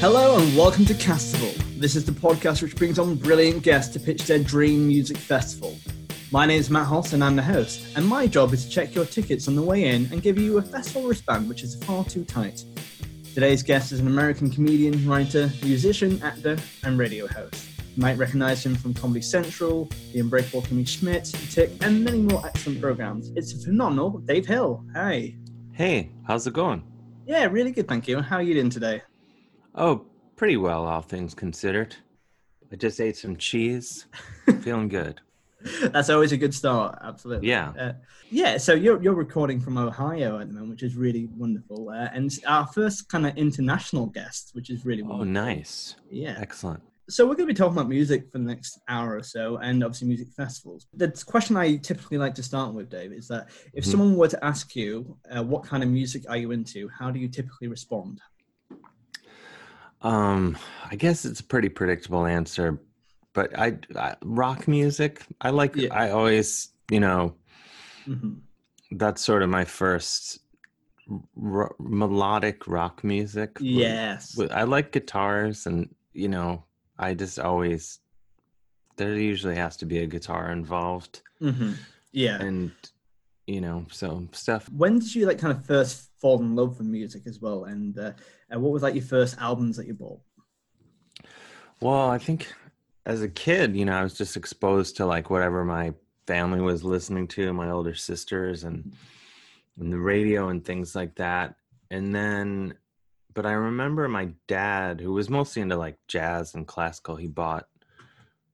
Hello and welcome to Castival. This is the podcast which brings on brilliant guests to pitch their dream music festival. My name is Matt Hoss and I'm the host, and my job is to check your tickets on the way in and give you a festival wristband which is far too tight. Today's guest is an American comedian, writer, musician, actor, and radio host. You might recognize him from Comedy Central, The Unbreakable Kimmy Schmidt, Tick, and many more excellent programs. It's a phenomenal Dave Hill. Hi. Hey, how's it going? Yeah, really good, thank you. How are you doing today? Oh, pretty well, all things considered. I just ate some cheese. Feeling good. That's always a good start. Absolutely. Yeah. Uh, yeah. So you're you're recording from Ohio at the moment, which is really wonderful, uh, and our first kind of international guest, which is really Oh, nice. Yeah. Excellent. So we're going to be talking about music for the next hour or so, and obviously music festivals. The question I typically like to start with, Dave, is that if Mhm. someone were to ask you, uh, "What kind of music are you into?" How do you typically respond? Um, I guess it's a pretty predictable answer, but I, I rock music. I like. Yeah. I always, you know, hmm that's sort of my first r- melodic rock music. Yes. with- I like guitars, and you know, I just always there usually has to be a guitar involved, hmm Yeah. and you know, so stuff when did you like kind of first fall in love with music as well and uh, uh, what was like your first albums that you bought Well, I think as a kid, you know, I was just exposed to like whatever my family was listening to, my older sisters and and the radio and things like that. And then but I remember my dad, who was mostly into like jazz and classical, he bought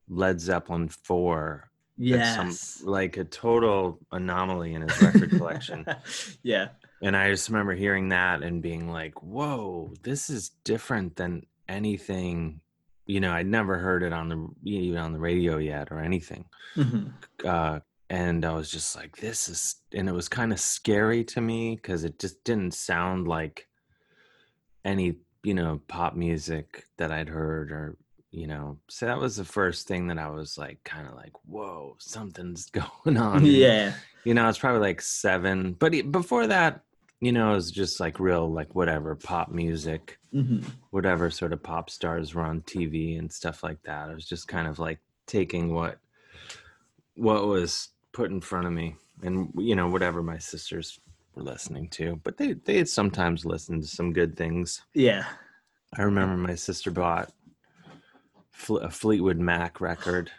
Led Zeppelin 4 at some- yes like a total anomaly in his record collection. yeah And I just remember hearing that and being like, whoa, this is different than anything. You know, I'd never heard it on the even on the radio yet or anything. Mhm. Uh, and I was just like, this is, and it was kind of scary to me because it just didn't sound like any, you know, pop music that I'd heard or, you know, so that was the first thing that I was like, kind of like, whoa, something's going on. Yeah you know, it's probably like seven. But before that, you know, it was just like real, like whatever pop music, Mhm. whatever sort of pop stars were on TV and stuff like that. I was just kind of like taking what what was put in front of me, and you know, whatever my sisters were listening to. But they they had sometimes listened to some good things. yeah I remember my sister bought a Fleetwood Mac record,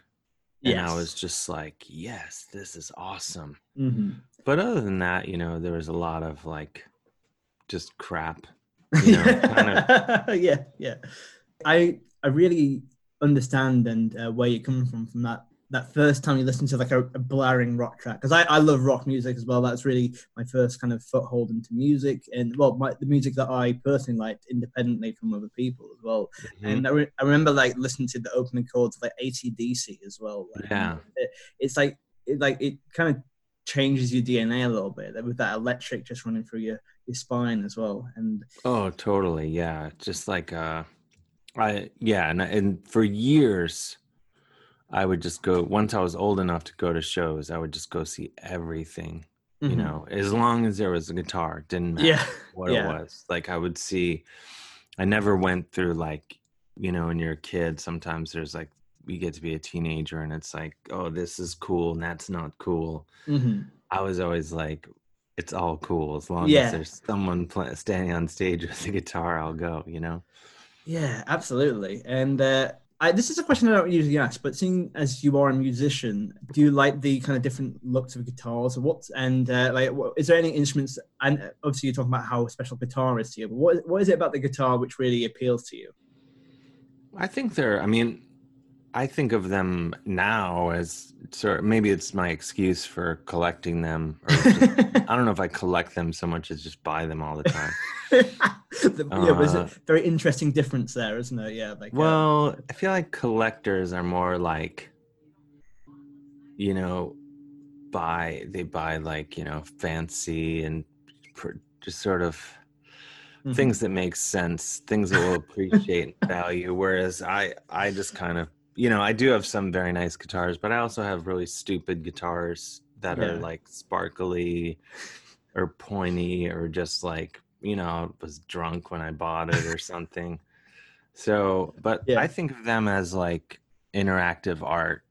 and yes I was just like, yes, this is awesome Mhm. But other than that, you know, there was a lot of like just crap. You know, kinda- yeah yeah i i really understand and uh, where you're coming from from that that first time you listen to like a, a blaring rock track because I, I love rock music as well that's really my first kind of foothold into music and well my, the music that i personally liked independently from other people as well Mhm. and I, re- I remember like listening to the opening chords of like ACDC as well and Yeah. it, it's like it like it kind of changes your dna a little bit with that electric just running through your your spine as well and oh, totally. Yeah. Just like, uh, I, yeah. And, and for years, I would just go, once I was old enough to go to shows, I would just go see everything, you Mhm. know, as long as there was a guitar, didn't matter yeah what yeah. it was. Like I would see, I never went through like, you know, when you're a kid, sometimes there's like, you get to be a teenager and it's like, oh, this is cool and that's not cool. hmm I was always like, it's all cool as long Yeah. as there's someone play, standing on stage with a guitar. I'll go. You know. Yeah, absolutely. And uh, I, this is a question I don't usually ask, but seeing as you are a musician, do you like the kind of different looks of guitars, or what? And uh, like, what, is there any instruments? And obviously, you're talking about how special guitar is to you. But what what is it about the guitar which really appeals to you? I think they're. I mean, I think of them now as sort. Maybe it's my excuse for collecting them. Or just, I don't know if I collect them so much as just buy them all the time. The- yeah, there's a Uh, very interesting difference there, isn't it? Yeah, like uh, Well, I feel like collectors are more like, you know, buy they buy like you know fancy and pr- just sort of mhm. things that make sense, things that will appreciate value. Whereas I, I just kind of, you know, I do have some very nice guitars, but I also have really stupid guitars that are like sparkly or pointy or just like, you know, I was drunk when I bought it or something. So, but Yeah. I think of them as like interactive art.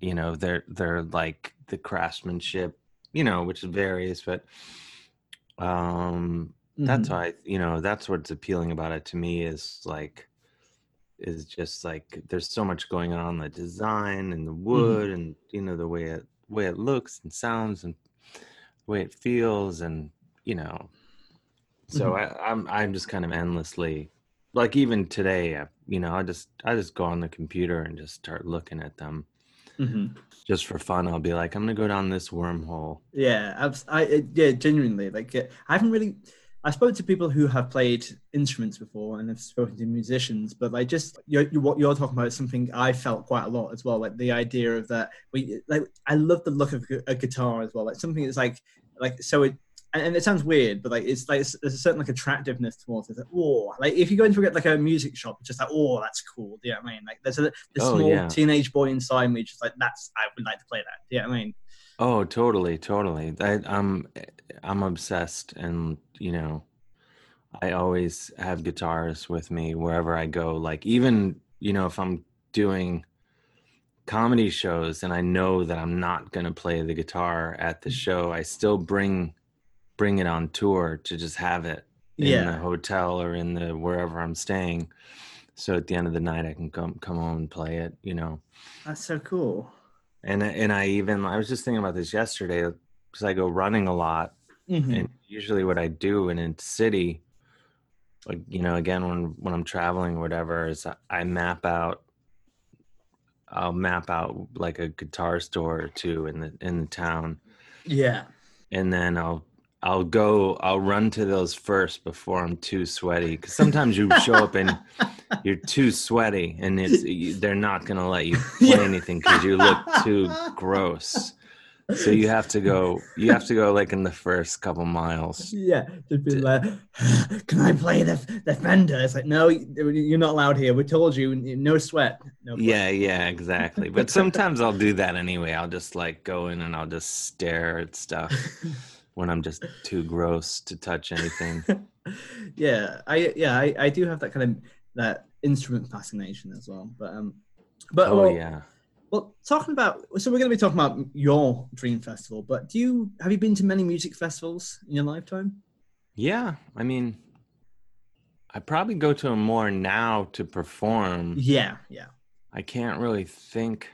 You know, they're they're like the craftsmanship, you know, which varies, but um that's Mhm. why you know that's what's appealing about it to me is like is just like there's so much going on the design and the wood and you know the way it way it looks and sounds and the way it feels and you know so I, I'm I'm just kind of endlessly like even today I, you know I just I just go on the computer and just start looking at them Mhm. just for fun I'll be like I'm gonna go down this wormhole Yeah, I've, I yeah, genuinely like I haven't really. I spoke to people who have played instruments before and have spoken to musicians, but like just you're, you what you're talking about is something I felt quite a lot as well. Like the idea of that, we like I love the look of a guitar as well. Like something that's like like so it. And, it sounds weird, but like it's like it's, there's a certain like attractiveness towards it. Like, oh, like if you go into like a music shop, it's just like oh, that's cool. Do you know what I mean? Like there's a the Oh, small yeah. teenage boy inside me, just like that's I would like to play that. Do you know what I mean? Oh, totally, totally. I, I'm I'm obsessed, and you know, I always have guitars with me wherever I go. Like even you know, if I'm doing comedy shows and I know that I'm not gonna play the guitar at the show, I still bring bring it on tour to just have it in the hotel or in the wherever I'm staying. So at the end of the night, I can come come home and play it. You know. That's so cool. And and I even I was just thinking about this yesterday because I go running a lot, Mhm. and usually what I do in a city, like you know, again when when I'm traveling or whatever, is I- map out. I'll map out like a guitar store or two in the in the town, Yeah. and then I'll I'll go I'll run to those first before I'm too sweaty because sometimes you show up and you're too sweaty and it's they're not gonna let you play Yeah. anything because you look too gross. So you have to go. You have to go like in the first couple miles. Yeah, just be like, can I play the the Fender? It's like, no, you're not allowed here. We told you, no sweat. No. Yeah, yeah, exactly. But sometimes I'll do that anyway. I'll just like go in and I'll just stare at stuff when I'm just too gross to touch anything. yeah, I yeah, I, I do have that kind of that instrument fascination as well. But um, but Oh well, yeah. Well, talking about so we're going to be talking about your dream festival. But do you have you been to many music festivals in your lifetime? Yeah, I mean, I probably go to them more now to perform. Yeah, yeah. I can't really think.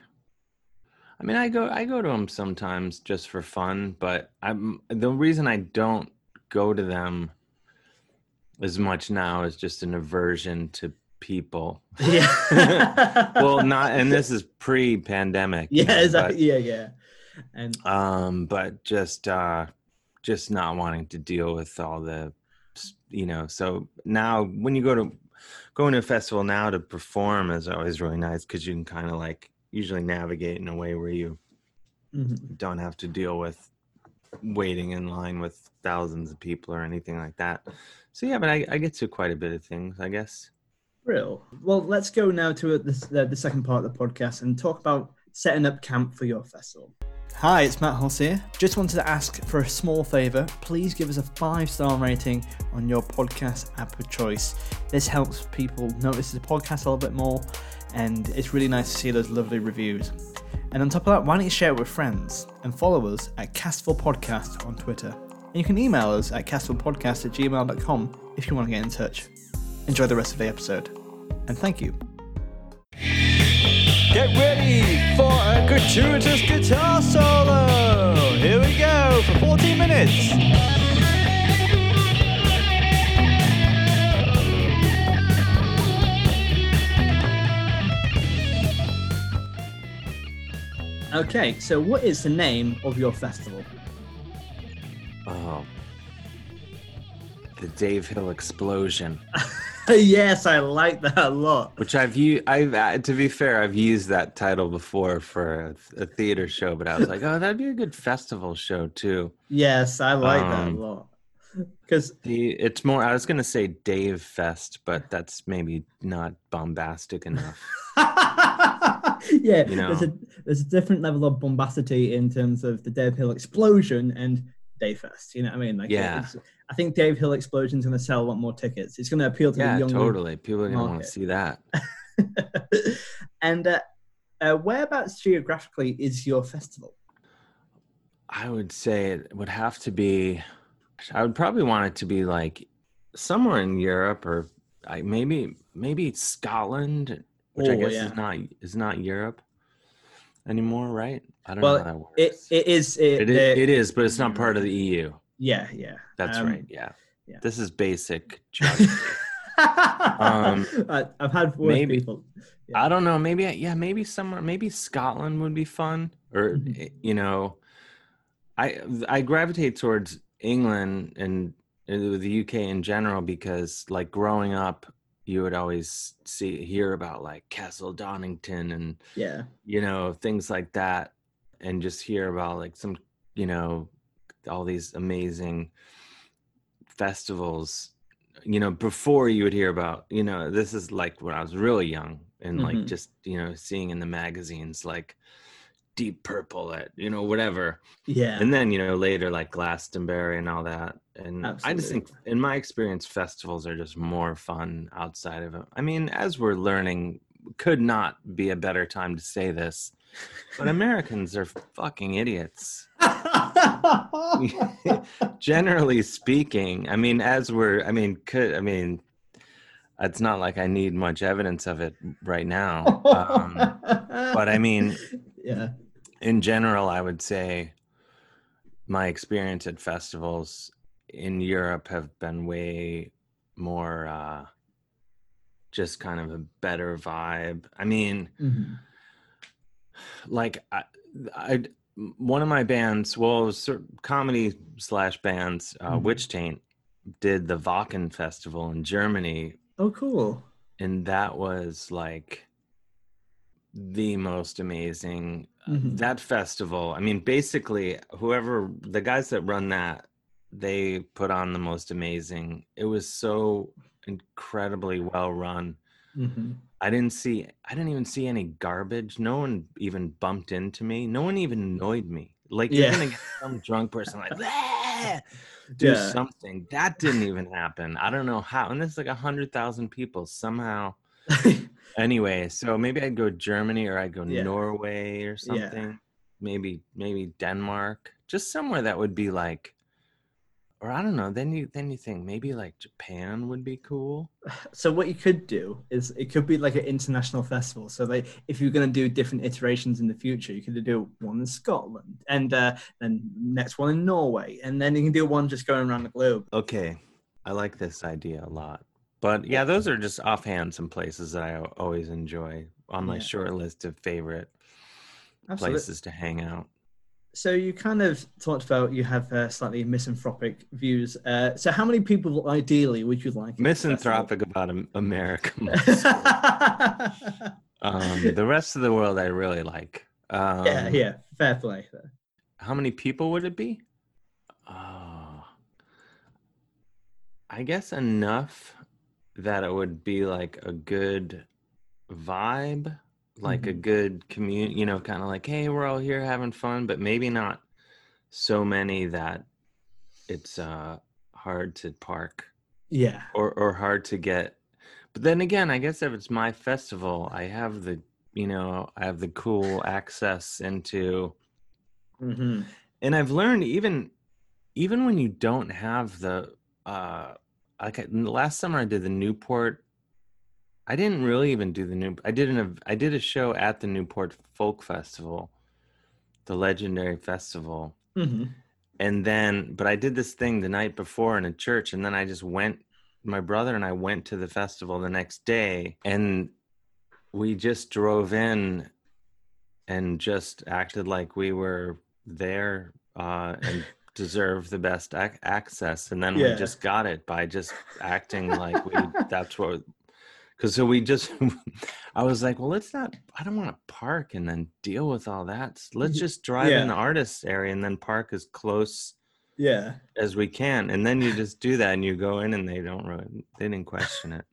I mean, I go I go to them sometimes just for fun, but I'm the reason I don't go to them as much now is just an aversion to people. Yeah. well, not and this is pre-pandemic. you yeah, know, exactly. Yeah, yeah. And um, but just uh, just not wanting to deal with all the, you know. So now, when you go to going to a festival now to perform is always really nice because you can kind of like usually navigate in a way where you Mhm. don't have to deal with waiting in line with thousands of people or anything like that. So yeah, but I, I get to quite a bit of things, I guess. Real. Well, let's go now to the, the second part of the podcast and talk about setting up camp for your festival. Hi, it's Matt Hoss here. Just wanted to ask for a small favour. Please give us a five star rating on your podcast app of choice. This helps people notice the podcast a little bit more, and it's really nice to see those lovely reviews. And on top of that, why don't you share it with friends and follow us at Castful Podcast on Twitter. And you can email us at castfulpodcast at gmail.com if you want to get in touch. Enjoy the rest of the episode. And thank you. Get ready for a gratuitous guitar solo! Here we go for 14 minutes! Okay, so what is the name of your festival? Oh, the Dave Hill explosion. yes, I like that a lot. Which I've used. I've uh, to be fair, I've used that title before for a, a theater show, but I was like, oh, that'd be a good festival show too. Yes, I like that Um, a lot. Because it's more. I was gonna say Dave Fest, but that's maybe not bombastic enough. yeah, You there's a there's a different level of bombacity in terms of the Dave Hill explosion and Dave Fest. You know what I mean? Like, Yeah. it's- I think Dave Hill Explosion is going to sell a lot more tickets. It's going to appeal to yeah, the young. totally. People are gonna want to see that. and uh, uh, whereabouts geographically is your festival? I would say it would have to be. I would probably want it to be like somewhere in Europe or I, maybe maybe Scotland, which I Oh, guess yeah. is not is not Europe anymore, right? I don't Well, know how that works. It it is it, it, is, it is, but it's not part of the EU. Yeah yeah That's Um, right. Yeah. yeah. This is basic geography. Um, I, I've had maybe- people. Yeah. I don't know. Maybe yeah. Maybe somewhere. Maybe Scotland would be fun. Or Mhm. eh, you know, I I gravitate towards England and uh, the UK in general because like growing up, you would always see hear about like Castle Donington and Yeah. you know things like that, and just hear about like some you know all these amazing festivals you know before you would hear about you know this is like when i was really young and like Mhm. just you know seeing in the magazines like deep purple at you know whatever Yeah. and then you know later like glastonbury and all that and i just think in my experience festivals are just more fun outside of it i mean as we're learning could not be a better time to say this but americans are fucking idiots generally speaking i mean as we're i mean could i mean it's not like i need much evidence of it right now um, but i mean yeah. in general i would say my experience at festivals in europe have been way more uh just kind of a better vibe i mean Mhm. like I, I one of my bands well it was sort of comedy slash bands uh Mhm. witch taint did the Wacken festival in germany Oh, cool. and that was like the most amazing uh, Mhm. that festival i mean basically whoever the guys that run that they put on the most amazing it was so incredibly well run hmm I didn't see I didn't even see any garbage. No one even bumped into me. No one even annoyed me. Like you're Yeah. gonna get some drunk person like do Yeah. something. That didn't even happen. I don't know how. And there's like a hundred thousand people somehow. Anyway, so maybe I'd go Germany or I'd go Yeah. Norway or something. Maybe maybe Denmark. Just somewhere that would be like or I don't know, then you then you think maybe like Japan would be cool. so what you could do is it could be like an international festival. So like if you're going to do different iterations in the future, you could do one in Scotland and uh, then next one in Norway, and then you can do one just going around the globe. Okay, I like this idea a lot. But yeah, those are just offhand some places that I always enjoy on my Yeah. short list of favorite Absolutely. places to hang out. So you kind of talked about you have uh, slightly misanthropic views. Uh, so how many people ideally would you like? Misanthropic about Am- America. um, the rest of the world I really like. Um, yeah, yeah, fair play. How many people would it be? Oh, I guess enough that it would be like a good vibe, like a Mhm. good community, you know, kind of like, hey, we're all here having fun, but maybe not so many that it's uh hard to park Yeah, or or hard to get. But then again, I guess if it's my festival, I have the you know, I have the cool access into hmm and I've learned even even when you don't have the uh like I- last summer I did the Newport I didn't really even do the new I did an ev- I did a show at the Newport Folk Festival the legendary festival hmm and then but I did this thing the night before in a church and then I just went my brother and I went to the festival the next day and we just drove in and just acted like we were there uh and deserved the best ac- access and then Yeah. we just got it by just acting like we that's what because so we just i was like well let's not i don't want to park and then deal with all that let's just drive in the artist area and then park as close Yeah, as we can and then you just do that and you go in and they don't really they didn't question it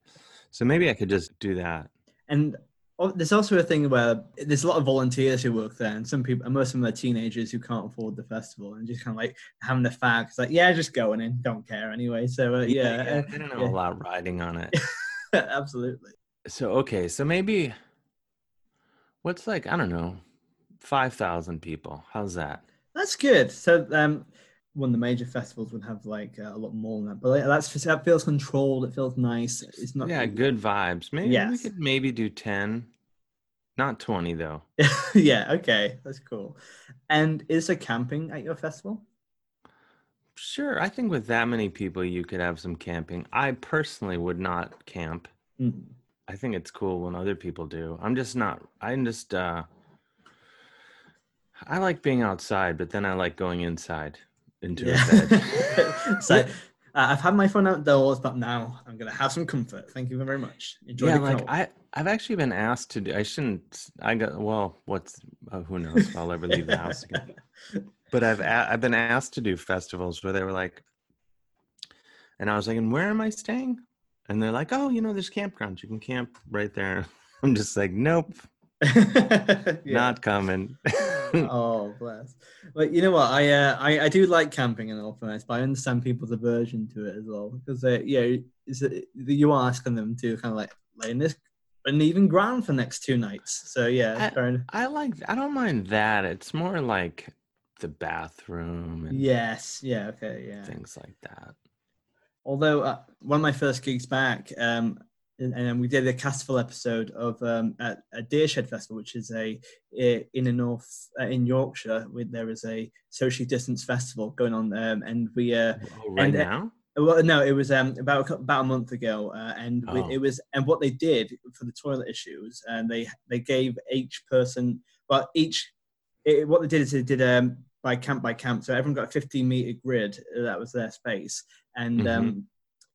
so maybe i could just do that and there's also a thing where there's a lot of volunteers who work there, and some people, and most of them are teenagers who can't afford the festival and just kind of like having the. It's like, yeah, just going in, don't care anyway. So uh, yeah, yeah, uh, I don't know yeah. a lot riding on it. absolutely. so okay, so maybe what's like I don't know, five thousand people. How's that? That's good. So um, one of the major festivals would have like uh, a lot more than that, but like, that's that feels controlled. It feels nice. It's not. yeah, good vibes. Maybe we Yes. could maybe do ten, not twenty though. yeah. Okay, that's cool. And is there camping at your festival? Sure, I think with that many people, you could have some camping. I personally would not camp. Mhm. I think it's cool when other people do. I'm just not. I'm just. uh I like being outside, but then I like going inside into a bed. so uh, I've had my fun outdoors, but now I'm gonna have some comfort. Thank you very much. Enjoy yeah, like. I, I've actually been asked to do. I shouldn't. I got well. What's uh, who knows? if I'll ever leave the house again. But I've a, I've been asked to do festivals where they were like, and I was like, and where am I staying? And they're like, oh, you know, there's campgrounds. You can camp right there. I'm just like, nope, Yeah. not coming. oh bless. But you know what? I uh, I, I do like camping in all fairness, but I understand people's aversion to it as well because uh, yeah, is you are asking them to kind of like lay in this uneven ground for the next two nights. So yeah, enough. I like. I don't mind that. It's more like the bathroom and Yes. Yeah. Okay. Yeah. things like that. although uh, one of my first gigs back um and, and we did a Castful episode of um at a Deer Shed Festival, which is a in the north uh, in Yorkshire. Where there is a socially distanced festival going on, um, and we uh, Oh, right and, uh, now. well, no, it was um about a about a month ago, uh, and we, Oh. it was and what they did for the toilet issues, and they they gave each person, well, each it, what they did is they did um by camp by camp, so everyone got a 15 meter grid that was their space, and um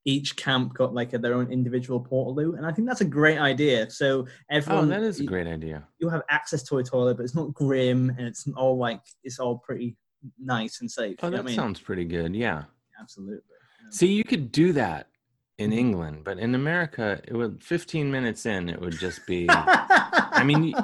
each camp got like a, their own individual portaloo, and I think that's a great idea. So Oh, everyone, that is a great idea. you have access to a toilet, but it's not grim, and it's all like it's all pretty nice and safe. Oh, you know that I mean? sounds pretty good. Yeah. absolutely. Um, See, you could do that in Mhm. England, but in America, it would 15 minutes in, it would just be. I mean,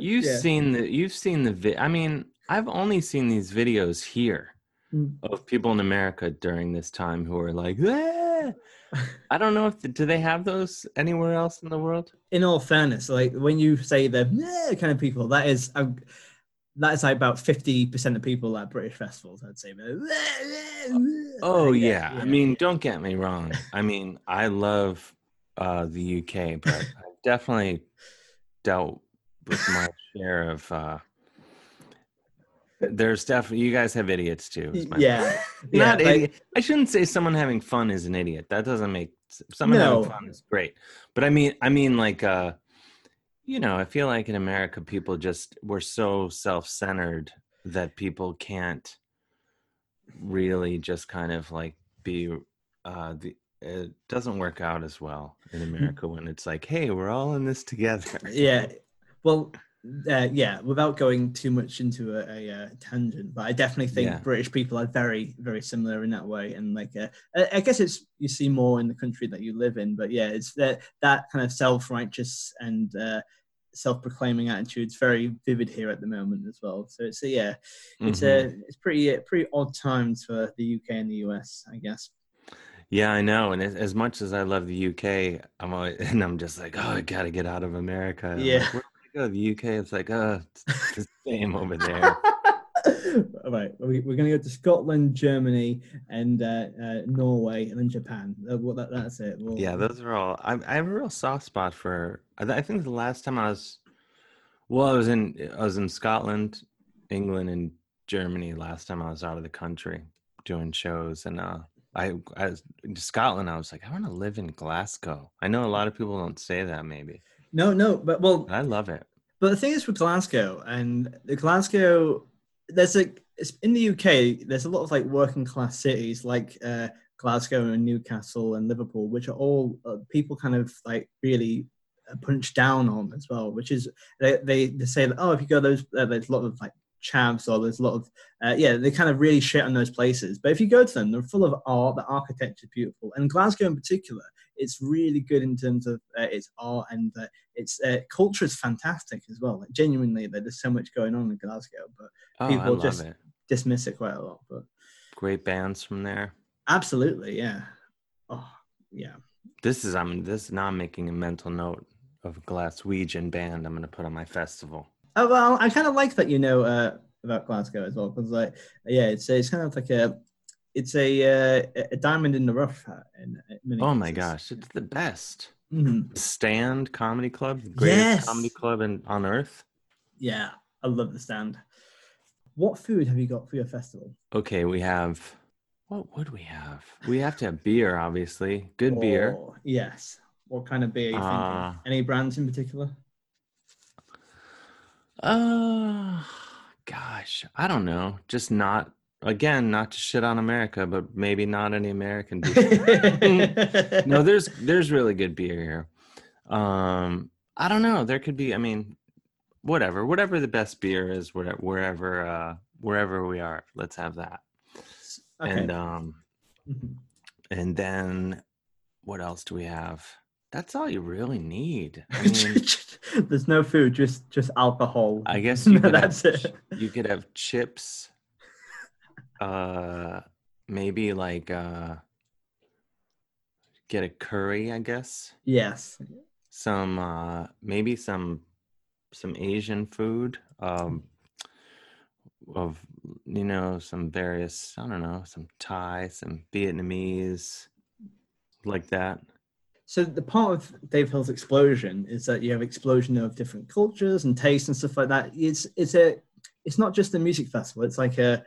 You've Yeah. seen the. You've seen the. I mean, I've only seen these videos here Mm. of people in America during this time who are like, "Ah." I don't know if do they have those anywhere else in the world. in all fairness, like when you say the "Meh" kind of people, that is uh, that is like about fifty percent of people at British festivals. I'd say. Oh Like, yeah. I mean, don't get me wrong. I mean, I love uh, the UK, but I've definitely dealt with my share of. Uh, there's definitely you guys have idiots too. yeah, yeah, not like- idiot. I shouldn't say someone having fun is an idiot. That doesn't make someone No. having fun is great. But I mean, I mean, like, uh, you know, I feel like in America, people just we're so self-centered that people can't really just kind of like be. Uh, the it doesn't work out as well in America when it's like, hey, we're all in this together. yeah. Well, uh, yeah. Without going too much into a, a, uh tangent, but I definitely think Yeah. British people are very, very similar in that way. And like, uh, I- I guess it's you see more in the country that you live in. But yeah, it's that that kind of self-righteous and uh, self-proclaiming attitude's very vivid here at the moment as well. So it's a, yeah, it's Mhm. a it's pretty uh, pretty odd times for the UK and the US, I guess. Yeah, I know. And as, as much as I love the UK, I'm always, and I'm just like, oh, I gotta get out of America. Yeah. like, Where do I go? The UK. It's like, oh, it's the same over there. All right, we- we're going to go to Scotland, Germany, and uh, uh, Norway, and then Japan. Uh, well, that, that's it. We'll- Yeah, those are all. I, I have a real soft spot for. I, I think the last time I was, well, I was in I was in Scotland, England, and Germany. Last time I was out of the country doing shows, and uh, I I was in Scotland. I was like, I want to live in Glasgow. I know a lot of people don't say that, maybe. No, no, but well, I love it. but the thing is with Glasgow and the Glasgow, there's a it's, in the UK. There's a lot of like working class cities like uh, Glasgow and Newcastle and Liverpool, which are all uh, people kind of like really uh, punch down on as well. Which is they they, they say that oh if you go those uh, there's a lot of like chavs or there's a lot of uh, yeah they kind of really shit on those places. But if you go to them, they're full of art. The architecture is beautiful, and Glasgow in particular it's really good in terms of uh, its art and uh, its uh, culture is fantastic as well. Like, genuinely, there's so much going on in Glasgow, but Oh, people just- it. dismiss it quite a lot. But Great bands from there. absolutely, yeah. Oh, yeah. This is I'm this now I'm making a mental note of a Glaswegian band I'm gonna put on my festival. Oh well, I kind of like that you know uh, about Glasgow as well because like yeah, it's it's kind of like a it's a uh, a diamond in the rough. uh, In, in many Oh my cases. gosh, it's the best. Mhm. Stand Comedy Club, the greatest Yes. comedy club in, on earth. Yeah, I love the stand. What food have you got for your festival? Okay, we have what would we have? We have to have beer, obviously. Good beer. Yes. What kind of beer are you thinking? Uh, Any brands in particular? Uh gosh, I don't know. Just not again, not to shit on America, but maybe not any American beer. no, there's there's really good beer here. Um, I don't know. There could be. I mean, whatever, whatever the best beer is, wherever wherever uh, wherever we are, let's have that. okay. And um, and then what else do we have? That's all you really need. I mean, There's no food, just just alcohol. I guess you could have That's it. you could have chips. Uh, maybe like uh, get a curry. I guess. Yes. some uh maybe some some asian food um of you know some various i don't know some thai some vietnamese like that So the part of Dave Hill's explosion is that you have explosion of different cultures and tastes and stuff like that. It's it's a it's not just a music festival. It's like a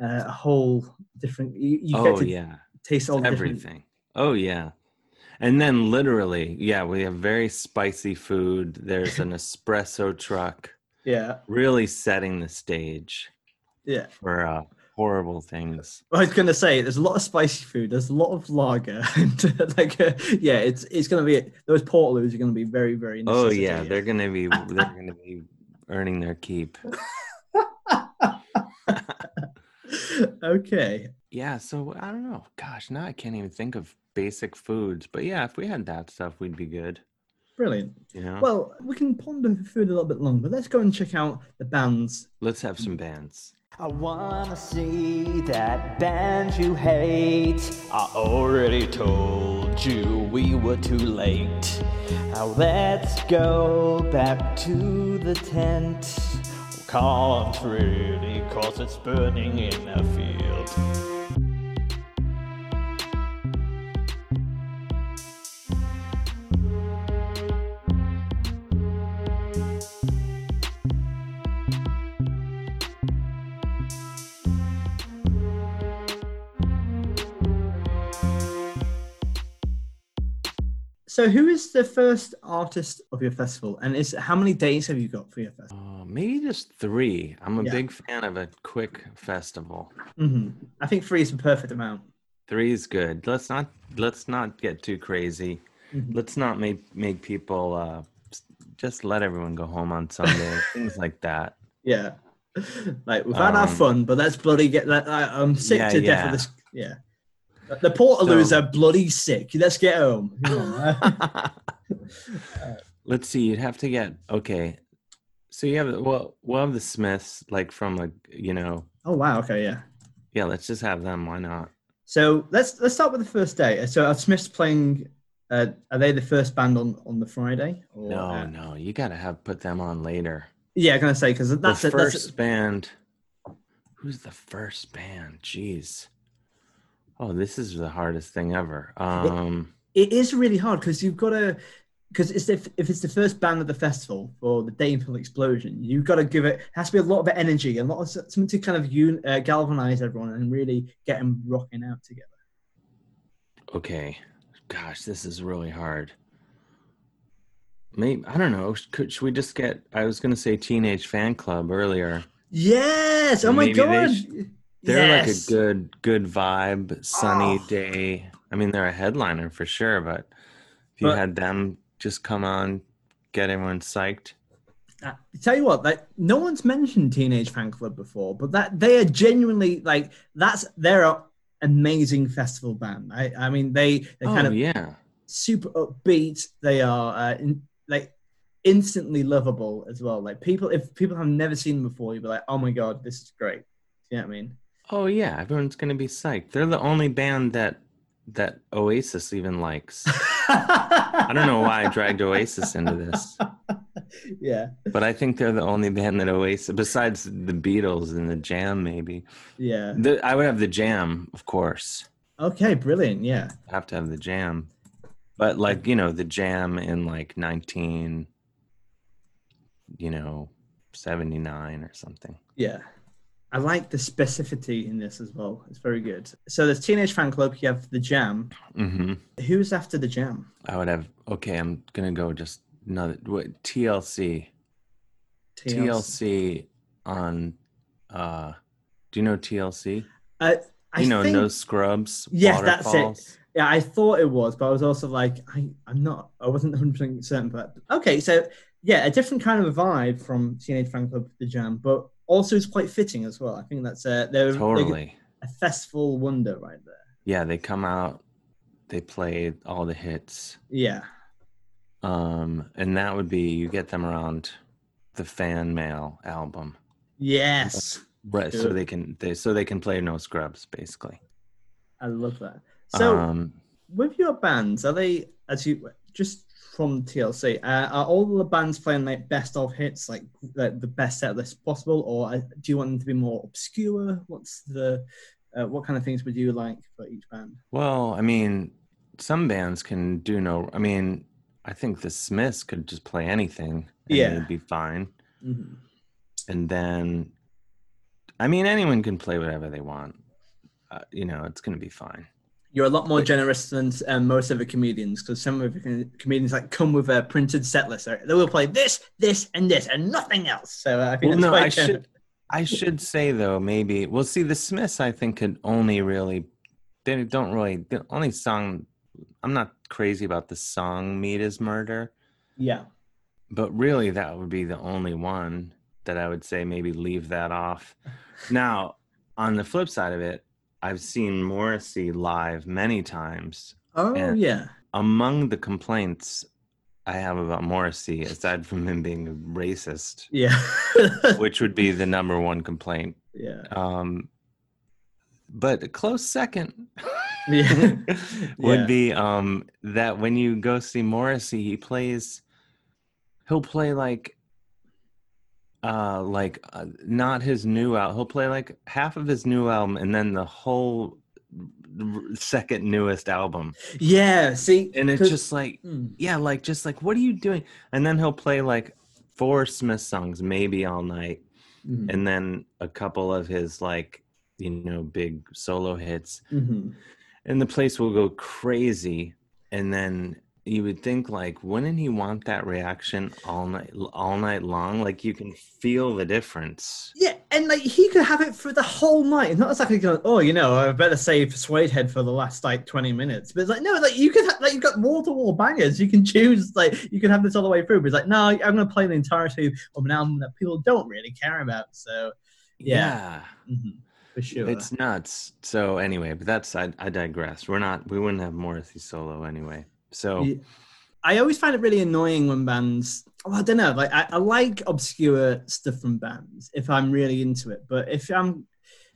a whole different. You, you oh get to yeah taste all everything oh yeah and then literally yeah we have very spicy food there's an espresso truck Yeah, really setting the stage yeah. for uh horrible things I was gonna say there's a lot of spicy food. There's a lot of lager, and like uh, yeah, it's it's gonna be those portaloos are gonna be very very. oh yeah they're gonna be they're gonna be earning their keep okay. Yeah, so I don't know. Gosh, now I can't even think of basic foods. But yeah, if we had that stuff, we'd be good. Brilliant. You know? Well, we can ponder food a little bit longer. Let's go and check out the bands. Let's have some bands. I wanna see that band you hate. I already told you we were too late. Now let's go back to the tent. Can't really, cause it's burning in the field. So, who is the first artist of your festival, and is how many days have you got for your festival? Uh, maybe just three. I'm a Yeah. big fan of a quick festival. hmm I think three is the perfect amount. Three is good. Let's not let's not get too crazy. Mhm. Let's not make make people uh just let everyone go home on Sunday. things like that. Yeah, like we've had our Um, fun, but let's bloody get that. I, I'm sick Yeah, to death yeah. of this. Yeah, the Portaloos So- are bloody sick. Let's get home. On. Let's see. You'd have to get okay. So you have well, we'll have the Smiths like from like you know oh wow. Okay. Yeah. yeah. Let's just have them. Why not? So let's let's start with the first day. So are Smiths playing? Uh, are they the first band on on the Friday? Or, No, uh, no, you gotta have put them on later. Yeah, I'm gonna say because that's the it. That's first it. band. Who's the first band? Jeez. Oh, this is the hardest thing ever. Um, It is really hard because you've got to because it's if, if it's the first band of the festival or the Dave Hill Explosion, you've got to give it has to be a lot of energy, a lot of something to kind of un, uh, galvanize everyone and really get them rocking out together. okay. Gosh, this is really hard. Maybe I don't know. Could should we just get? I was gonna say Teenage Fanclub earlier. Yes! Oh my they god! sh- They're yes. like a good, good vibe, sunny Oh. day. I mean, they're a headliner for sure, but if you But- had them just come on, get everyone psyched. Uh, tell you what, like no one's mentioned Teenage Fanclub before, but that they are genuinely like that's they're a amazing festival band. I I mean they they Oh kind of yeah, super upbeat. They are uh, in, like instantly lovable as well. Like people, if people have never seen them before, you'd be like, oh my god, this is great. You know what I mean? Oh yeah, everyone's gonna be psyched. They're the only band that that Oasis even likes. I don't know why I dragged Oasis into this, yeah, but I think they're the only band that Oasis, besides the Beatles and the Jam, maybe. yeah. The, I would have the Jam, of course. Okay, brilliant. Yeah, I have to have the Jam, but like you know, the Jam in like nineteen, you know, seventy nine or something. yeah. I like the specificity in this as well. It's very good. So there's Teenage Fanclub. You have the Jam. hmm Who's after the Jam? I would have. Okay, I'm gonna go just another what, TLC. TLC on. uh Do you know TLC? Uh, I you know, think, no scrubs. Yes, that's it. Yeah, I thought it was, but I was also like, I, I'm not, I wasn't 100% certain. But okay, so yeah, a different kind of a vibe from Teenage Fanclub, The Jam, but also it's quite fitting as well. I think that's a, they're, they're Totally. a festival wonder right there. Yeah, they come out. They play all the hits. Yeah, Um, and that would be you get them around the fan mail album, yes, right? So they can they so they can play no scrubs basically. I love that. So um, with your bands, are they as you just from TLC? Uh, are all the bands playing like best of hits, like the, the best set list possible, or uh, do you want them to be more obscure? What's the uh, what kind of things would you like for each band? well, I mean, some bands can do no. I mean, I think the Smiths could just play anything. And Yeah. it'd be fine. Mhm. And then, I mean, anyone can play whatever they want. Uh, you know, it's gonna be fine. You're a lot more generous than um, most other comedians because some of the comedians like come with a printed set list. Right? They will play this, this, and this, and nothing else. So uh, I think Well, that's no, I generous. should. I should say though, maybe. Well, see, the Smiths, I think, could only really. They don't really. The only song. I'm not crazy about the song "Meat Is Murder," Yeah. but really, that would be the only one that I would say maybe leave that off. Now, on the flip side of it, I've seen Morrissey live many times. Oh Yeah. yeah. Among the complaints I have about Morrissey, aside from him being a racist, Yeah. which would be the number one complaint yeah. Um, but a close second Yeah. would Yeah. be um, that when you go see Morrissey, he plays. He'll play like, uh, like uh, not his new album. He'll play like half of his new album, and then the whole second newest album, Yeah. See, and it's just like, Hmm. yeah, like just like, what are you doing? And then he'll play like four Smith songs, maybe all night Mhm. and then a couple of his like you know big solo hits Mhm. and the place will go crazy and then you would think like wouldn't he want that reaction all night all night long like you can feel the difference Yeah, and like he could have it for the whole night. Not exactly going, oh, you know, I better save Suedehead for the last like 20 minutes. But it's like, no, like you could have, like you've got wall to wall bangers. You can choose, like, you can have this all the way through. But it's like, no, I'm going to play the entirety of an album that people don't really care about. So, yeah, mhm, for sure. it's nuts so anyway but that's I, I digress we're not we wouldn't have morrissey solo anyway so Yeah. I always find it really annoying when bands. Well, I don't know. Like I, I like obscure stuff from bands if I'm really into it. But if I'm,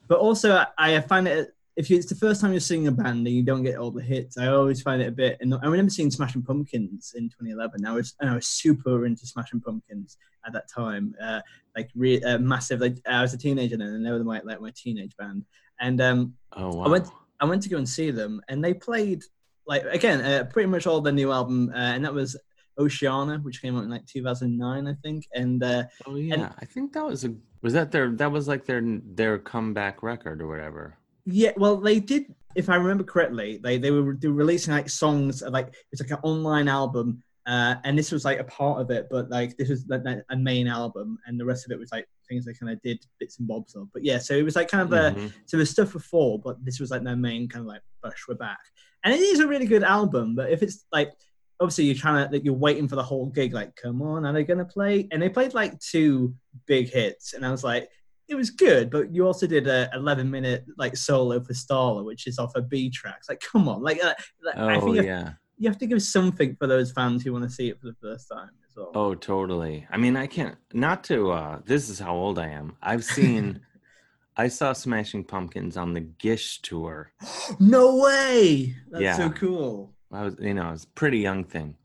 but also I, I find it if you, it's the first time you're seeing a band and you don't get all the hits, I always find it a bit. And I remember seeing Smashing Pumpkins in 2011. I was and I was super into Smashing Pumpkins at that time. Uh, like re, uh, massive. Like I was a teenager then, and they were my like my teenage band. And um, oh wow I went I went to go and see them, and they played like again uh, pretty much all their new album, uh, and that was Oceania, which came out in like 2009, I think. And uh, oh yeah i think that was a was that their that was like their their comeback record or whatever yeah, well, they did, if I remember correctly, they they were, they were releasing like songs, like it's like an online album. Uh, and this was like a part of it, but like this was like a main album, and the rest of it was like things they kind of did bits and bobs of. But yeah, so it was like kind of a Mhm. So there's stuff before, but this was like their main kind of like push. We're back, and it is a really good album. But if it's like obviously you're trying to like you're waiting for the whole gig, like come on, are they gonna play? And they played like two big hits, and I was like, it was good. But you also did a 11 minute like solo for Starla, which is off a B tracks. Like come on, like, uh, like I oh think yeah you have to give something for those fans who want to see it for the first time as well. Oh, totally. I mean, I can't not to uh this is how old I am. I've seen I saw Smashing Pumpkins on the Gish tour. no way! That's so cool. I was, you know, I was a pretty young thing.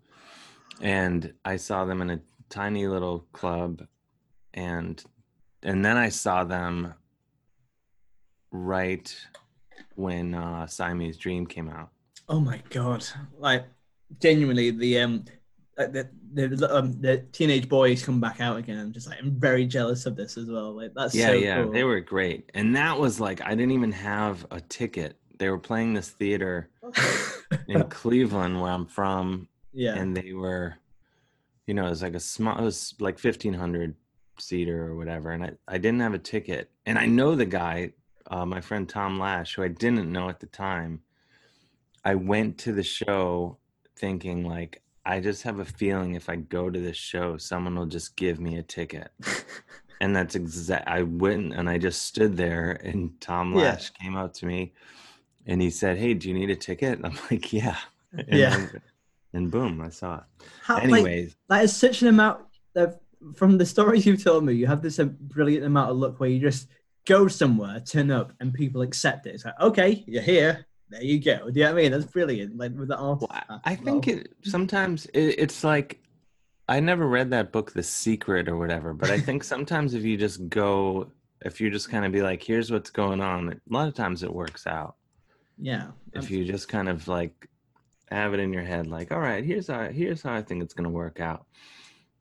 And I saw them in a tiny little club and and then I saw them right when uh Siamese Dream came out. Oh my god! Like genuinely, the um, like the the um, the teenage boys come back out again. I'm just like I'm very jealous of this as well. Like that's Yeah, so yeah, cool. they were great. And that was like I didn't even have a ticket. They were playing this theater in Cleveland where I'm from yeah. and they were you know it was like a small it was like 1500 seater or whatever and I, I didn't have a ticket and i know the guy uh, my friend tom lash who i didn't know at the time i went to the show thinking like i just have a feeling if i go to this show someone will just give me a ticket and that's exact i went and i just stood there and tom Yeah. lash came up to me and he said hey do you need a ticket and i'm like yeah and Yeah. And boom i saw it How, like, anyways that is such an amount of from the stories you've told me. You have this uh, brilliant amount of luck where you just go somewhere, turn up, and people accept it. It's like, okay, you're here. There you go. Do you know what I mean? That's brilliant. Like with the art. Well, I- think it sometimes it, it's like I never read that book, The Secret or whatever, but I think sometimes if you just go, if you just kind of be like, here's what's going on, a lot of times it works out. Yeah. If you just kind of like have it in your head, like, all right, here's how here's how I think it's gonna work out,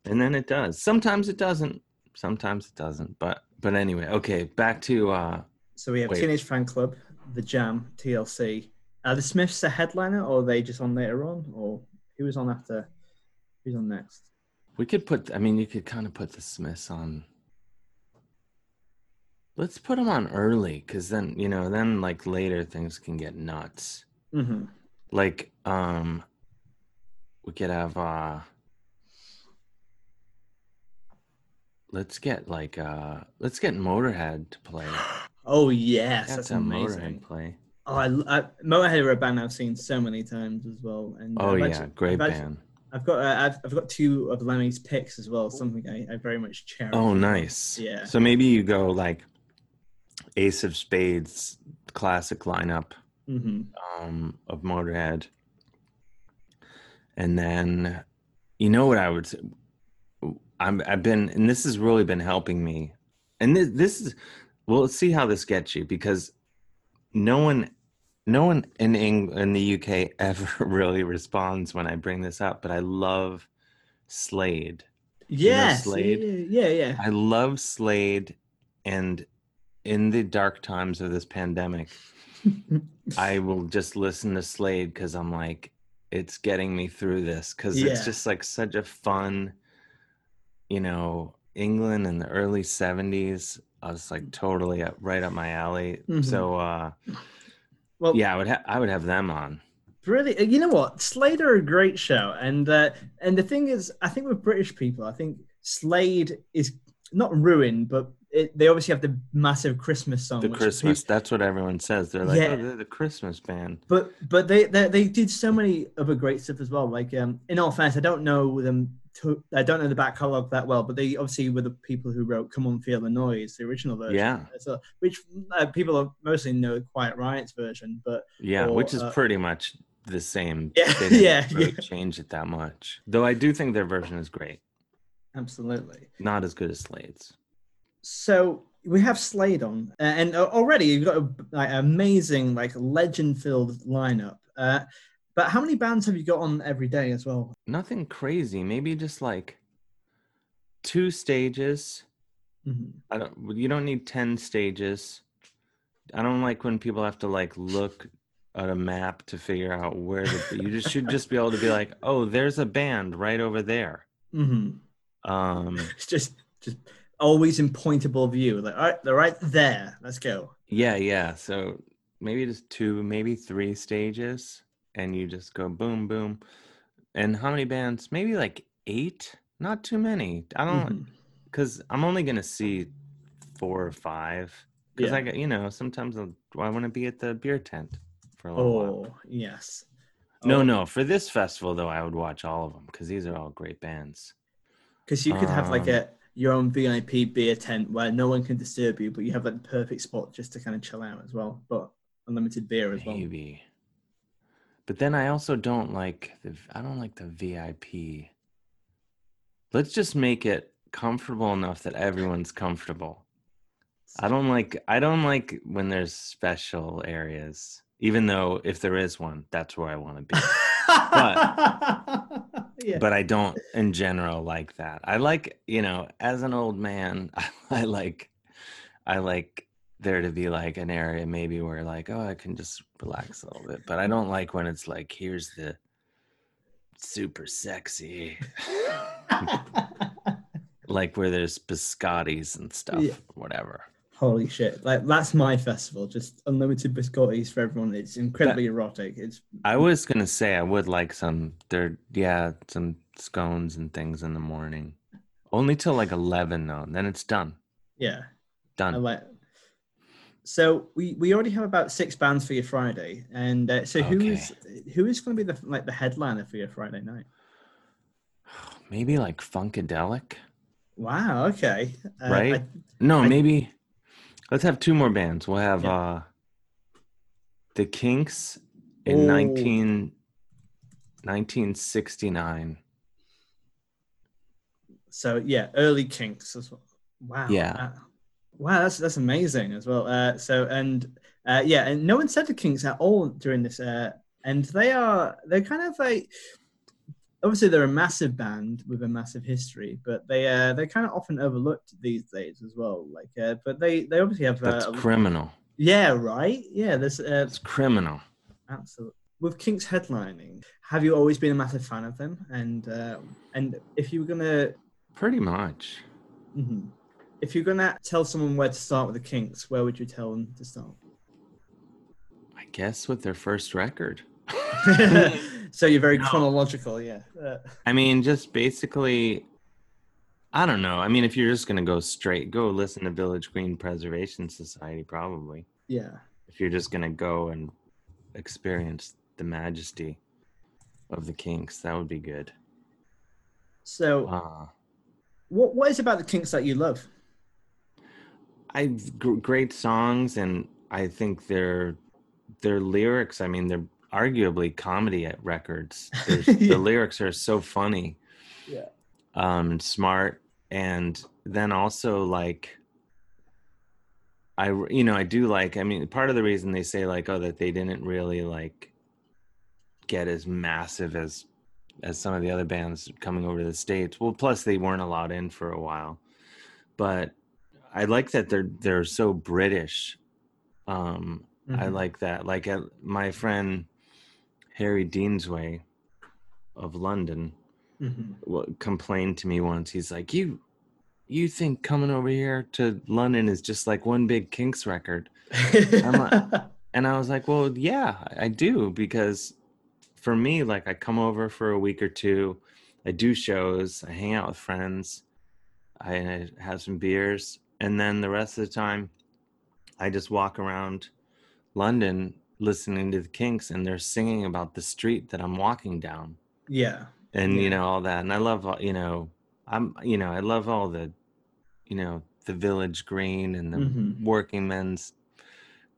and then it does. Sometimes it doesn't. Sometimes it doesn't. But but anyway, okay, back to uh So we have Wait. Teenage Fanclub, The Jam, TLC. Are the Smiths a headliner, or are they just on later on, or who was on after? Who's on next? We could put. I mean, you could kind of put the Smiths on. Let's put them on early, because then you know, then like later things can get nuts. hmm Like, um, we could have. uh Let's get like uh let's get Motorhead to play. Oh yes, That's that's amazing. Motorhead play. Oh, I, I, Motorhead are a band I've seen so many times as well. And Oh I've yeah, actually- great I've actually- band. I've got uh, I've, I've got two of Lemmy's picks as well. Something I, I very much cherish. Oh nice. Yeah. So maybe you go like Ace of Spades classic lineup. hmm um, of Motorhead. And then, you know what I would say? I'm, I've been, and this has really been helping me. And this, this is, well, let's see how this gets you because no one, no one in Eng- in the UK ever really responds when I bring this up. But I love Slade. Yes. Slade? Yeah, yeah. I love Slade, and in the dark times of this pandemic. I will just listen to Slade because I'm like, it's getting me through this because Yeah. it's just like such a fun, you know, England in the early 70s. I was like totally up, right up my alley. Mhm. So uh, well, yeah, I would ha- I would have them on. Really, you know what? Slade are a great show, and uh, and the thing is, I think with British people, I think Slade is not ruined, but it, they obviously have the massive Christmas song. The Christmas. people- That's what everyone says. They're like, Yeah. oh, they're the Christmas band. but but they, they they did so many other great stuff as well. Like um, in all fairness, I don't know them. To, I don't know the back catalog that well, but they obviously were the people who wrote "Come On Feel the Noise," the original version. Yeah. So, which uh, people mostly know Quiet Riot's version, but Yeah, Or, which is uh, pretty much the same. Yeah, They didn't yeah, really yeah. change it that much. Though I do think their version is great. absolutely. Not as good as Slade's. So we have Slade on, uh, and uh, already you've got a like, amazing, like legend-filled lineup. Uh, but how many bands have you got on every day as well? Nothing crazy. Maybe just like two stages. Mhm. I don't. You don't need ten stages. I don't like when people have to like look at a map to figure out where to be. You just should just be able to be like, oh, there's a band right over there. Mm-hmm. Um, It's just, just always in pointable view. Like, all right, they're right there. Let's go. yeah, yeah. So maybe just two, maybe three stages, and you just go boom, boom. And how many bands? Maybe like eight. Not too many. I don't. Because I'm only gonna see four or five. Because Yeah. I got you know sometimes I'll, I want to be at the beer tent for a little while. Oh yes. No, no. For this festival, though, I would watch all of them because these are all great bands. Because you could have like Um, a your own VIP beer tent where no one can disturb you, but you have like the perfect spot just to kind of chill out as well. But unlimited beer as well. Maybe. But then I also don't like the I don't like the VIP. Let's just make it comfortable enough that everyone's comfortable. I don't like I don't like when there's special areas. Even though if there is one, that's where I want to be. yeah. But I don't in general like that. I like, you know, as an old man, I like I like there to be like an area maybe where like, oh, I can just relax a little bit. But I don't like when it's like, here's the super sexy, like where there's biscottis and stuff, Yeah. whatever. Holy shit! Like that's my festival. Just unlimited biscottis for everyone. It's incredibly erotic. It's I was gonna say I would like some there yeah, some scones and things in the morning. Only till like eleven though, and then it's done. yeah. I Done. like. So we we already have about six bands for your Friday, and uh, so who is who is going to be the like the headliner for your Friday night? Maybe like Funkadelic. Wow. Okay. Uh, Right? I- No, I- maybe let's have two more bands. We'll have Yeah. uh the Kinks in Oh. 19, 1969. so yeah, early Kinks as well. Wow. Yeah. Uh, wow, that's that's amazing as well. Uh, so and uh, yeah, and no one said the Kinks at all during this. Uh, and they are they're kind of like obviously they're a massive band with a massive history, but they uh, they're kind of often overlooked these days as well. Like, uh, but they they obviously have That's uh, criminal. yeah, right, yeah. this uh, It's criminal. Absolutely. With Kinks headlining, have you always been a massive fan of them? And uh, and if you were gonna, Pretty much. mhm. If you're gonna tell someone where to start with the Kinks, where would you tell them to start? I guess with their first record. so you're very No. chronological, yeah. I mean, just basically, I don't know. I mean, if you're just going to go straight, go listen to Village Green Preservation Society, probably. yeah. If you're just going to go and experience the majesty of the Kinks, that would be good. So Uh, what what is about the Kinks that you love? I gr- great songs, and I think their their lyrics. I mean, they're arguably comedy at records. Yeah. The lyrics are so funny. Yeah. um smart and then also like I you know i do like i mean part of the reason they say like oh that they didn't really like get as massive as as some of the other bands coming over to the states well plus they weren't allowed in for a while but i like that they're they're so british um I Mhm. like that. Like uh, my friend Harry Deansway of London Mhm. w- complained to me once. He's like, "You, you think coming over here to London is just like one big Kinks record?" And I was like, "Well, yeah, I I do because for me, like, I come over for a week or two, I do shows, I hang out with friends, I, I have some beers, and then the rest of the time, I just walk around London listening to the Kinks, and they're singing about the street that I'm walking down." yeah. and Yeah. you know all that and i love all- you know i'm you know i love all the you know the village green and the Mhm. working men's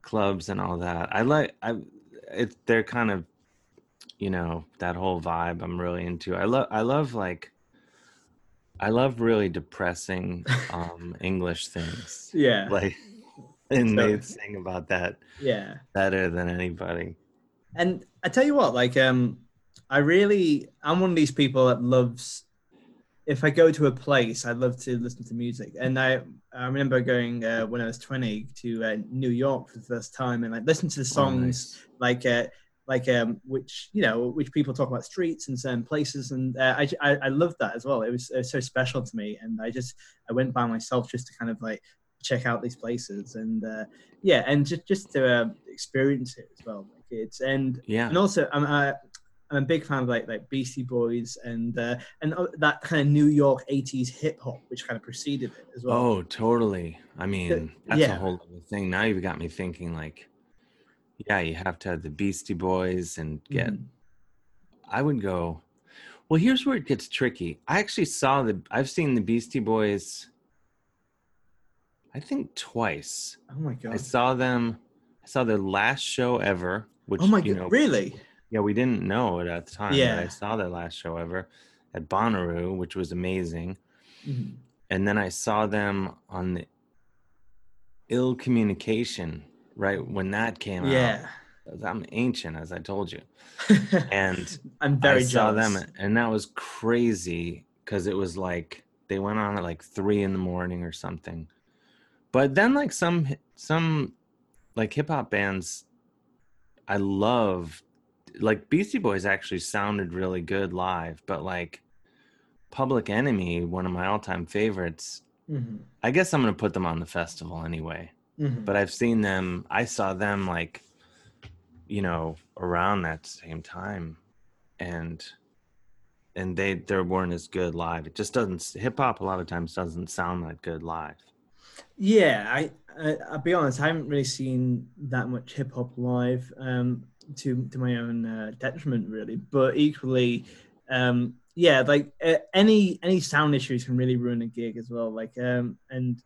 clubs and all that i like i it's they're kind of you know that whole vibe i'm really into i love i love like i love really depressing um english things Yeah. like and they sing about that yeah. better than anybody And I tell you what, like, um, I really, I'm one of these people that loves. If I go to a place, I love to listen to music, and I, I remember going uh, when I was 20 to uh, New York for the first time, and like listen to the Oh, songs nice. like, uh, like um, which you know, which people talk about streets and certain places, and uh, I, I, I loved that as well. It was, it was so special to me, and I just, I went by myself just to kind of like check out these places, and uh, yeah, and just just to uh, experience it as well. Like it's and yeah and also I'm uh, I'm a big fan of like like Beastie Boys and uh, and uh, that kind of New York '80s hip hop, which kind of preceded it as well. Oh, totally. I mean, that's yeah. a whole other thing. Now you've got me thinking like, yeah, you have to have the Beastie Boys and get Mhm. I would go. Well, here's where it gets tricky. I actually saw the. I've seen the Beastie Boys. I think twice. Oh my god! I saw them. I saw their last show ever. Which Oh my god. know, Really? yeah, we didn't know it at the time. Yeah. I saw their last show ever at Bonnaroo, which was amazing. Mhm. And then I saw them on the Ill Communication right when that came out. Yeah. I'm ancient, as I told you. And I'm very I saw jealous. them, and that was crazy because it was like they went on at like three in the morning or something. But then, like some some like hip hop bands, I love. Like Beastie Boys actually sounded really good live, but like Public Enemy, one of my all time favorites. Mhm. I guess I'm gonna put them on the festival anyway. Mhm. But I've seen them. I saw them like, you know, around that same time, and and they they weren't as good live. It just doesn't. Hip hop a lot of times doesn't sound that good live. Yeah, I, I I'll be honest. I haven't really seen that much hip hop live, um, to to my own uh, detriment, really. But equally, um, yeah, like uh, any any sound issues can really ruin a gig as well. Like, um, and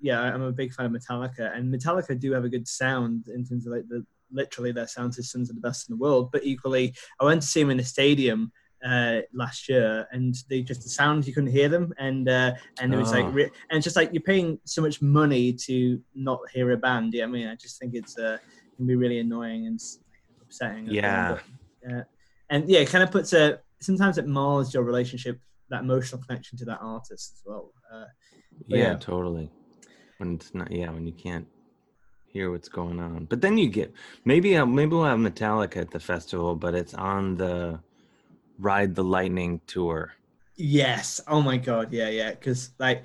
yeah, I'm a big fan of Metallica, and Metallica do have a good sound in terms of like the literally their sound systems are the best in the world. But equally, I went to see them in a stadium uh last year and they just the sound you couldn't hear them and uh and it was like Oh. re- and it's just like you're paying so much money to not hear a band yeah i mean i just think it's uh can be really annoying and upsetting Yeah. uh, and yeah it kind of puts a sometimes it mars your relationship that emotional connection to that artist as well uh Yeah, yeah. totally. When it's not, yeah, when you can't hear what's going on. But then you get maybe uh, maybe we'll have Metallica at the festival, but it's on the Ride the Lightning tour. Yes. Oh my god. Yeah, yeah. Because like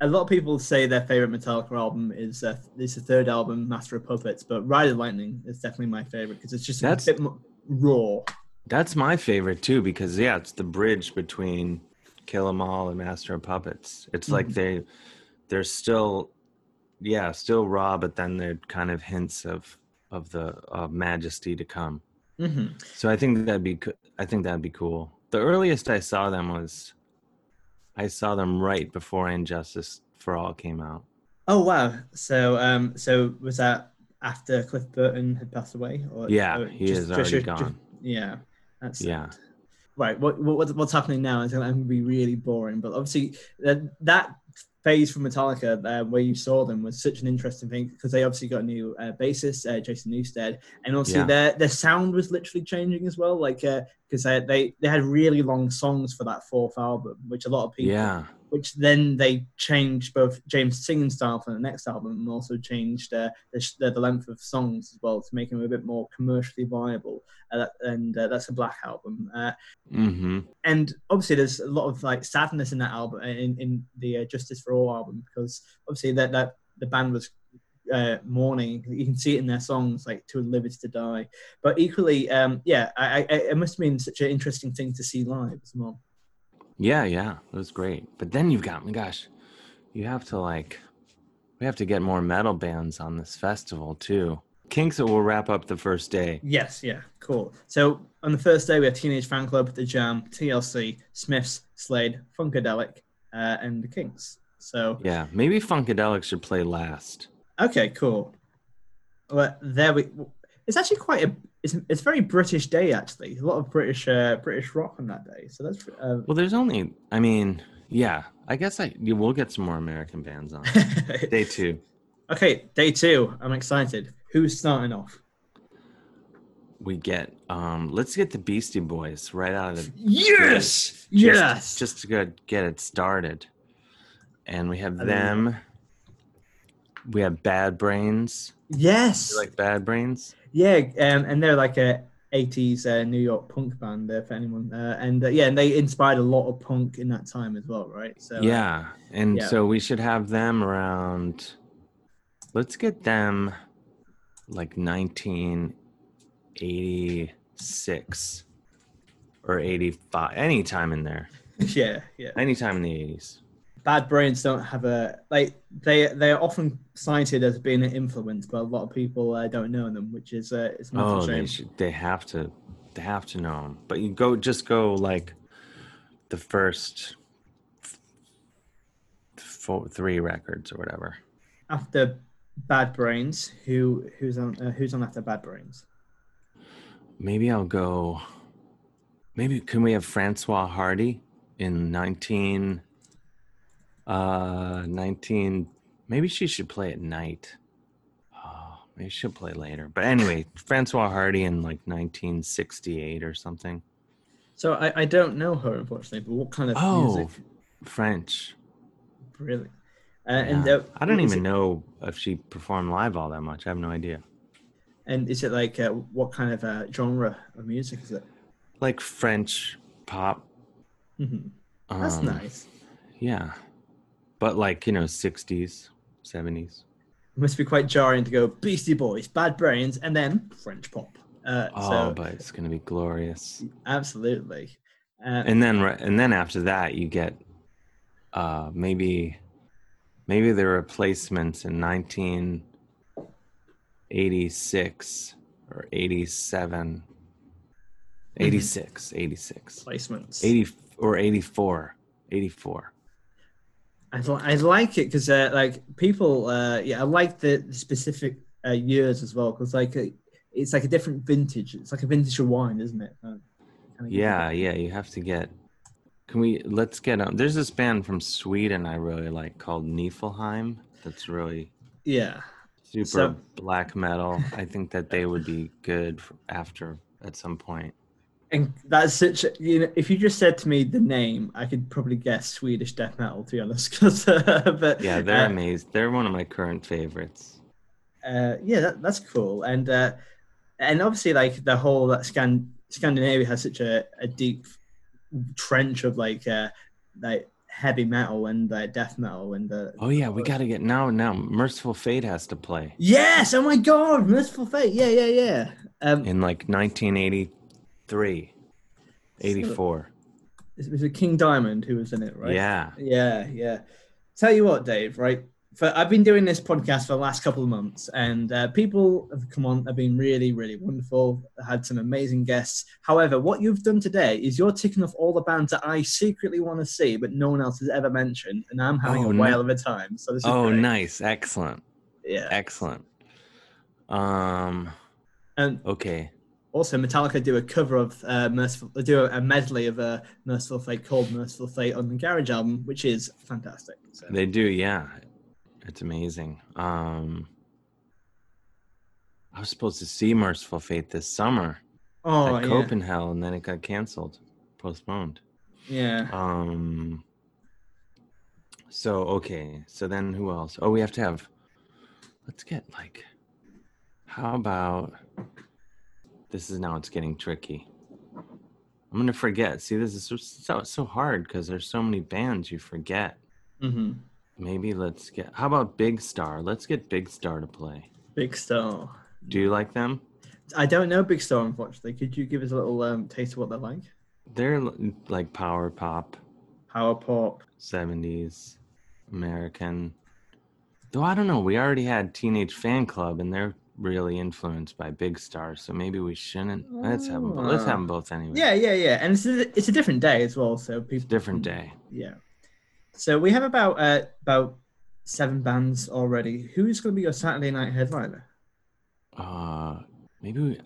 a lot of people say their favorite Metallica album is uh, is the third album, Master of Puppets, but Ride the Lightning is definitely my favorite because it's just That's- a bit more raw. That's my favorite too because yeah, it's the bridge between Kill 'Em All and Master of Puppets. It's like Mhm. they they're still yeah, still raw, but then they're kind of hints of of the majesty to come. hmm So I think that'd be I think that'd be cool. The earliest I saw them was I saw them right before And Justice for All came out. Oh wow. So um, so was that after Cliff Burton had passed away? Or Yeah, or he is already gone. yeah. That's Yeah. right what, what what's- what's happening now is going to be really boring but obviously that, that phase from metallica uh, where you saw them was such an interesting thing because they obviously got a new uh, bassist uh, jason newsted and also Yeah. their their sound was literally changing as well like because uh, they they had really long songs for that fourth album which a lot of people Yeah. which then they changed both James' singing style for the next album and also changed uh, the, the, length of songs as well to make them a bit more commercially viable. Uh, that- and uh, that's a Black album. Uh, Mhm. and obviously, there's a lot of like sadness in that album, in, in the uh, Justice for All album, because obviously that, that the band was uh, mourning. You can see it in their songs, like "To Live Is to Die." But equally, um, yeah, I, I, it must have been such an interesting thing to see live as well. Yeah, yeah. It was great. But then you've got my gosh, you have to like we have to get more metal bands on this festival too. Kinks will wrap up the first day. Yes, yeah, cool. So on the first day, we have Teenage Fanclub, The Jam, TLC, Smiths, Slade, Funkadelic, uh, and the Kinks. So Yeah, maybe Funkadelic should play last. okay, cool. Well, there we. It's actually quite a. It's, it's very British day actually. A lot of British uh, British rock on that day. So that's. Uh, Well, there's only I mean, yeah, I guess I you will get some more American bands on. day 2. okay, day two. I'm excited. Who's starting off? We get um let's get the Beastie Boys right out of the Yes, just, yes. just to get, get it started. And we have them. We have Bad Brains. yes. You like Bad Brains? Yeah, um, and they're like a 80s uh, New York punk band there for anyone. Uh, and uh, yeah, and they inspired a lot of punk in that time as well, right? So uh, yeah. And yeah. so we should have them around let's get them like 1986 or 85 anytime in there yeah, yeah. anytime in the 80s Bad Brains don't have a like they they are often cited as being an influence, but a lot of people uh, don't know them, which is uh, it's not oh they should they have to they have to know them. But you go just go like the first four, three records or whatever. After Bad Brains, who who's on uh, who's on after Bad Brains? Maybe I'll go. Maybe can we have Francois Hardy in nineteen? Uh, nineteen. Maybe she should play at night. Oh, maybe she'll play later. But anyway, Francois Hardy in like nineteen sixty-eight or something. So I, I don't know her unfortunately, but what kind of Oh, music? French. Really? Uh, and uh, I don't even it- know if she performed live all that much. I have no idea. And is it like uh, what kind of uh, genre of music is it? Like French pop. Mm-hmm. That's um, nice. Yeah. But like, you know, 60s, 70s. It must be quite jarring to go Beastie Boys, Bad Brains, and then French pop. Uh, Oh, so but it's going to be glorious. absolutely. Uh, And then and then after that you get uh maybe maybe the replacements in 1986 or 87 86 86 placements. 80 or 84 84 I, li- I like it because uh, like people, uh, yeah, I like the, the specific uh, years as well because like it's like a different vintage. It's like a vintage of wine, isn't it? Yeah, yeah, you have to get. Can we? Let's get on. There's this band from Sweden I really like called Nifelheim. That's really yeah. super So- black metal. I think that they would be good after at some point. And that's such you know, if you just said to me the name, I could probably guess Swedish death metal to be honest. 'cause, uh, but Yeah, they're uh, amazing. They're one of my current favorites. uh, yeah, that, that's cool. And uh, and obviously, like the whole that Scan- Scandinavia has such a, a deep trench of like uh, like heavy metal and uh, death metal and uh, Oh yeah, we got to get now. Now, Mercyful Fate has to play yes, oh my god, Mercyful Fate, yeah, yeah, yeah. Um, in like 1983, 84. it was a King Diamond who was in it, right? Yeah. Yeah, yeah. Tell you what, Dave, right? For I've been doing this podcast for the last couple of months, and uh, people have come on, have been really, really wonderful. Had some amazing guests. However, what you've done today is you're ticking off all the bands that I secretly want to see, but no one else has ever mentioned, and I'm having Oh, a no- whale of a time. So this is Oh, great. nice, excellent, yeah. excellent. Um. And Okay. Also, Metallica do a cover of uh, Mercyful, do a medley of uh, Mercyful Fate called Mercyful Fate on the Garage album, which is fantastic. So. They do, yeah. It's amazing. Um I was supposed to see Mercyful Fate this summer oh, at yeah. Copenhagen, and then it got canceled, postponed. yeah. Um so okay, so then who else? Oh, we have to have let's get like how about this is now it's getting tricky. I'm gonna forget. See, this is so so, hard because there's so many bands you forget. hmm Maybe let's get. How about Big Star? Let's get Big Star to play. Big Star. Do you like them? I don't know Big Star, unfortunately. Could you give us a little um, taste of what they're like? They're like power pop, Power pop. 70s, American. Though I don't know. We already had Teenage Fanclub, and they're really influenced by Big stars, So maybe we shouldn't. Let's have them. Let's have them both anyway. Yeah, yeah, yeah. And it's a, it's a different day as well. So people. It's a different day. Yeah. So we have about uh, about seven bands already. Who's going to be your Saturday night headliner? Uh, maybe we,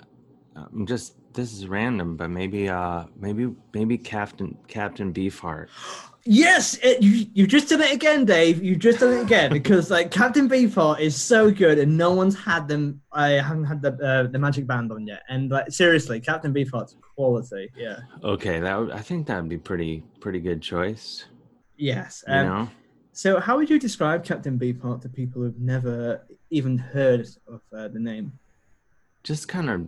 I'm just. This is random, but maybe uh maybe maybe Captain Captain Beefheart. Yes, it, you you just done it again, Dave. You just done it again because like Captain Beefheart is so good, and no one's had them. I haven't had the uh, the Magic Band on yet, and like seriously, Captain Beefheart's quality. Yeah. Okay, that would, I think that would be pretty pretty good choice. Yes. You Um, know, So, how would you describe Captain Beefheart to people who've never even heard of uh, the name? just kind of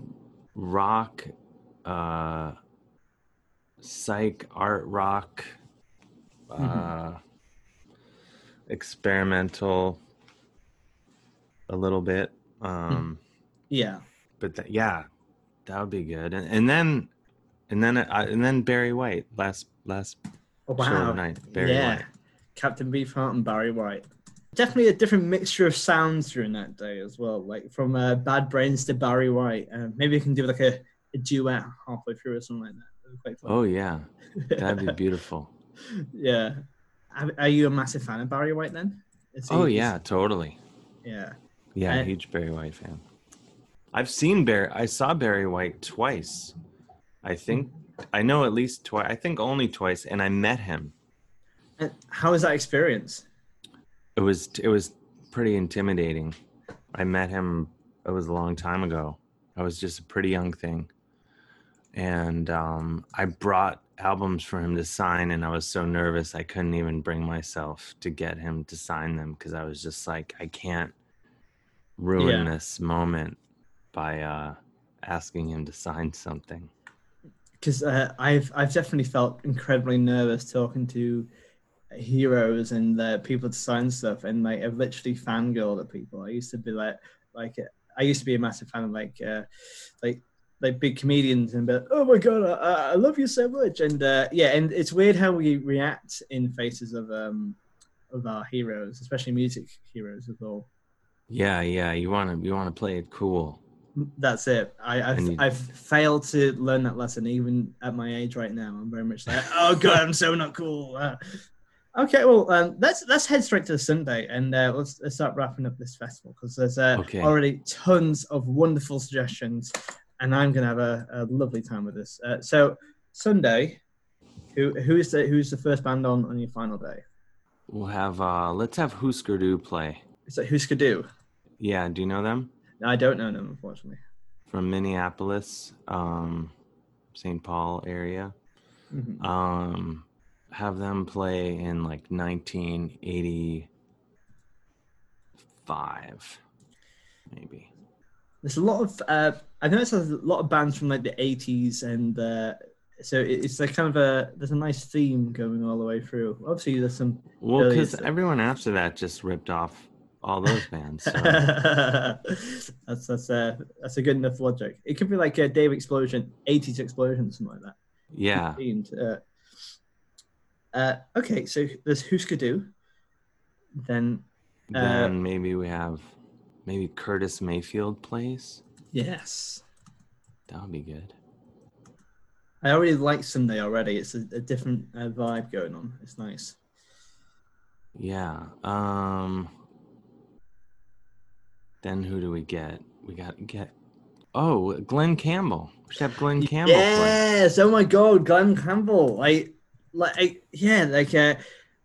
rock, uh, psych art rock, uh, experimental, a little bit. Um, Yeah. but that, yeah, that would be good. And, and then, and then, uh, and then Barry White last last Oh, show wow. night. Barry yeah. White. Captain Beefheart and Barry White. Definitely a different mixture of sounds during that day as well, like from uh, Bad Brains to Barry White. Uh, maybe you can do like a, a duet halfway through or something like that. That would be quite fun. Oh yeah, that'd be beautiful. Yeah. Are, you a massive fan of Barry White then? Oh yeah, totally. yeah. Yeah, Uh, huge Barry White fan. I've seen Barry. I saw Barry White twice. I think I know at least twice. I think only twice, and I met him. And how was that experience? It was it was pretty intimidating. I met him. It was a long time ago. I was just a pretty young thing, and um, I brought albums for him to sign, and I was so nervous I couldn't even bring myself to get him to sign them because I was just like, I can't ruin Yeah. this moment by uh, asking him to sign something. because uh, I've I've definitely felt incredibly nervous talking to heroes and uh, people to sign stuff, and like I've literally fangirled at people. I used to be like like uh, I used to be a massive fan of like uh, like like big comedians and be like, oh my god, I, I love you so much, and uh, yeah, and it's weird how we react in faces of um of our heroes, especially music heroes as well. Yeah, yeah. You want to you want to play it cool. That's it. I, I've, you- I've failed to learn that lesson, even at my age right now. I'm very much like, oh god, I'm so not cool. Uh, okay, well, um, let's let's head straight to Sunday and uh, let's, let's start wrapping up this festival because there's uh, Okay. already tons of wonderful suggestions, and I'm gonna have a, a lovely time with this. Uh, so Sunday, who who is the who's the first band on on your final day? We'll have uh let's have Husker Du play. Is that Husker Du? Yeah, do you know them? I don't know them, unfortunately. From Minneapolis, um, St. Paul area. Mhm. Um, have them play in like 1985, maybe. There's a lot of uh, I noticed there's a lot of bands from like the 80s, and uh, so it's like kind of a there's a nice theme going all the way through. Obviously, there's some. Well, because everyone after that just ripped off all those bands. So. that's that's uh, that's a good enough logic. It could be like a Dave Explosion, 80s Explosion, something like that. yeah, uh, uh, okay, so there's Husker Du. Then Uh, then maybe we have maybe Curtis Mayfield plays. yes, That would be good. I already like Sunday already. It's a, a different uh, vibe going on. It's nice. Yeah. Um. Then who do we get? We got get. Oh, Glen Campbell. We should have Glen Campbell play. Yes. Oh my God, Glen Campbell. Like, like, I- yeah, like, uh,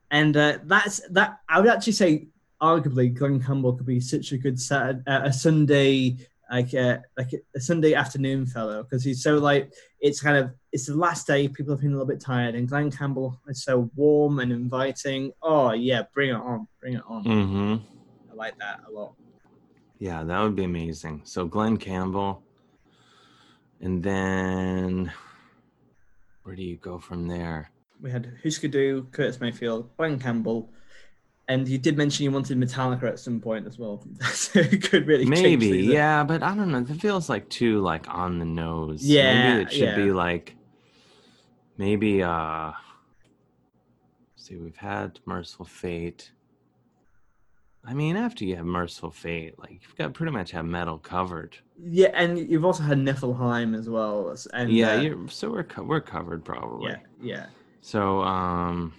and uh, that's that. I would actually say, arguably, Glen Campbell could be such a good Saturday, uh, a Sunday, like, uh, like a Sunday afternoon fellow, because he's so like, it's kind of, it's the last day. People are feeling a little bit tired, and Glen Campbell is so warm and inviting. Oh yeah, bring it on, bring it on. Mm-hmm. I like that a lot. Yeah, that would be amazing. So Glen Campbell, and then where do you go from there? we had Husker Du, Curtis Mayfield, Glen Campbell, and you did mention you wanted Metallica at some point as well. so it could really Maybe, yeah, but I don't know. It feels like too like on the nose. Yeah, maybe it should be like maybe. uh See, we've had Mercyful Fate. I mean, after you have Mercyful Fate, like you've got pretty much have metal covered. Yeah, and you've also had Nifelheim as well. And yeah, uh, you're, so we're co- we're covered probably. yeah, yeah. So, um,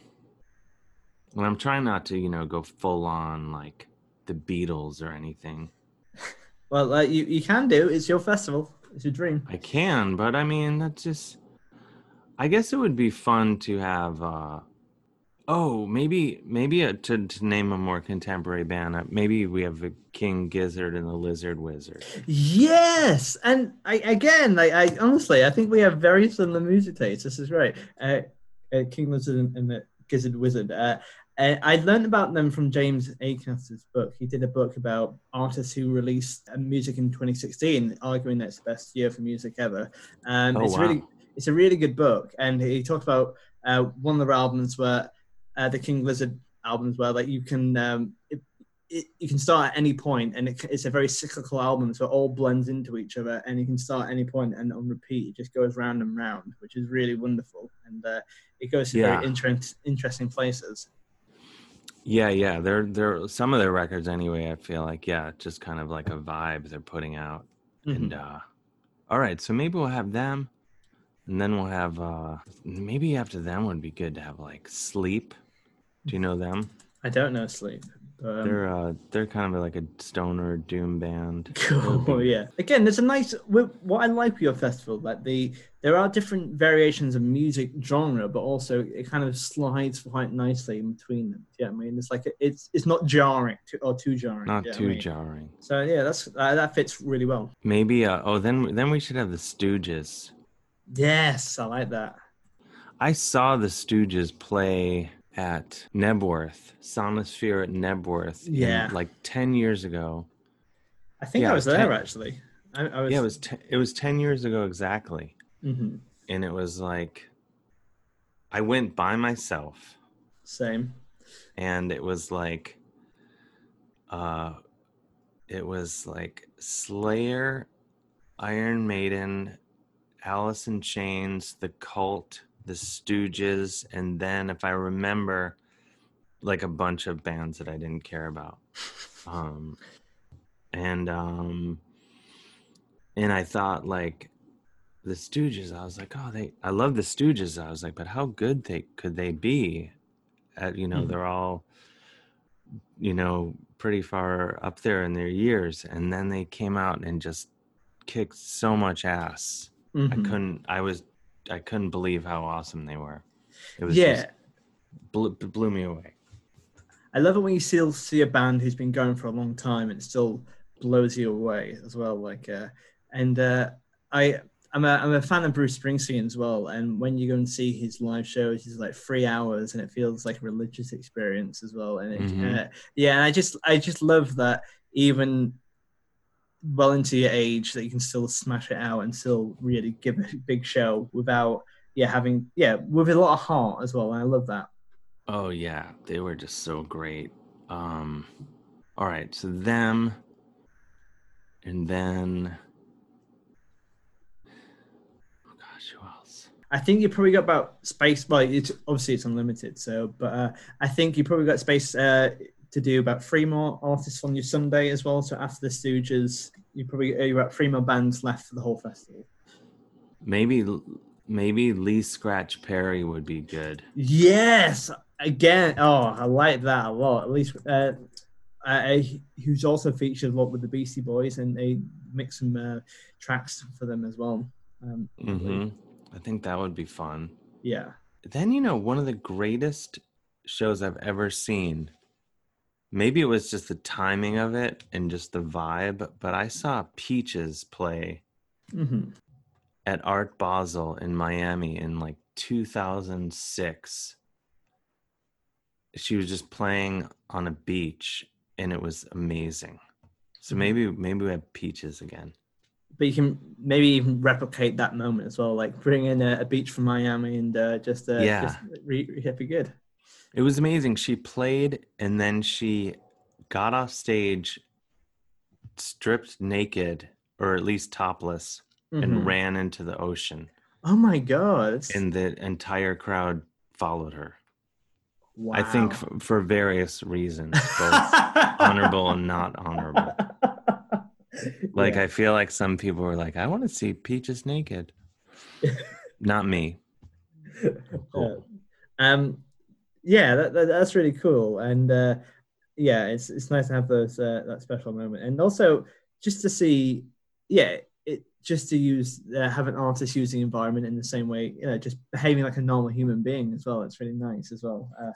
and I'm trying not to, you know, go full on like the Beatles or anything. Well, uh, you you can do. It's your festival. It's your dream. I can, but I mean, that's just. I guess it would be fun to have. uh Oh, maybe maybe uh to to name a more contemporary band. uh, Maybe we have the King Gizzard and the Lizard Wizard. Yes, and I again, I, I honestly, I think we have very similar music tastes. This is great. Uh, uh, King Lizard and, and the Gizzard Wizard. Uh, I learned about them from James Acaster's book. He did a book about artists who released uh, music in 2016, arguing that it's the best year for music ever. Um, Oh, it's wow. really, it's a really good book, and he talked about uh, one of their albums where uh, the King Lizard albums where like you can um, it, it, you can start at any point and it, it's a very cyclical album so it all blends into each other and you can start at any point and on repeat it just goes round and round which is really wonderful and uh, it goes to Yeah. very interest, interesting places Yeah, yeah. They're they're some of their records anyway. I feel like yeah, just kind of like a vibe they're putting out, Mhm. and uh All right, so maybe we'll have them, and then we'll have uh maybe after them would be good to have like sleep. Do you know them? I don't know sleep. But, um, They're uh they're kind of like a stoner doom band. Cool. Yeah. Again, there's a nice. What I like with your festival that the there are different variations of music genre, but also it kind of slides quite nicely in between them. Yeah, I mean, it's like it's it's not jarring too, or too jarring. Not you know I too mean? jarring. So yeah, that's uh, that fits really well. Maybe uh oh then then we should have the Stooges. Yes, I like that. I saw the Stooges play at Knebworth, Sonisphere at Knebworth. Yeah. like ten years ago. I think Yeah, I was there actually. I, I was. Yeah, it was te- it was ten years ago exactly, mhm, and it was like I went by myself, same. and it was like, uh, it was like Slayer, Iron Maiden, Alice in Chains, The Cult, The Stooges, and then if I remember, like a bunch of bands that I didn't care about. Um, and um, and I thought like the Stooges. I was like, oh, they. I love the Stooges. I was like, but how good they could they be? At you know, Mhm. they're all, you know, pretty far up there in their years, and then they came out and just kicked so much ass. I Mhm. couldn't. I was. I couldn't believe how awesome they were. It was Yeah, just blew, blew me away. I love it when you still see a band who's been going for a long time and still blows you away as well. Like, uh, and uh, I, I'm a, I'm a fan of Bruce Springsteen as well. And when you go and see his live shows, he's like three hours, and it feels like a religious experience as well. And it, Mhm. uh, yeah, and I just, I just love that even well into your age that you can still smash it out and still really give a big show without, yeah, having, yeah, with a lot of heart as well. And I love that. Oh yeah, they were just so great. Um all right, so them and then oh gosh, who else? I think you probably got about space. Well, it's obviously it's unlimited. So, but uh, I think you probably got space uh, to do about three more artists on your Sunday as well. So after the Stooges, you probably uh, you got three more bands left for the whole festival. Maybe maybe Lee Scratch Perry would be good. Yes, again. Oh, I like that a lot. At least uh, uh, who's also featured a lot with the Beastie Boys, and they mix some uh, tracks for them as well. Um, mm-hmm. I think that would be fun. Yeah. Then you know, one of the greatest shows I've ever seen. Maybe it was just the timing of it and just the vibe, but I saw Peaches play hmm at Art Basel in Miami in like 2006. She was just playing on a beach and it was amazing. So Mhm. maybe maybe we have peaches again. but you can maybe even replicate that moment as well, like bring in a, a beach from Miami and uh, just uh, Yeah. just re, re, it'd be good. It was amazing. She played and then she got off stage stripped naked or at least topless Mhm. and ran into the ocean oh my god! and the entire crowd followed her. wow. I think f- for various reasons, both honorable and not honorable. Like Yeah. I feel like some people were like, I want to see Peaches naked. Not me. Cool. Uh, um, yeah, that, that, that's really cool, and uh, yeah, it's it's nice to have those uh, that special moment, and also just to see, yeah, it just to use uh, have an artist use the environment in the same way, you know, just behaving like a normal human being as well. It's really nice as well. Uh,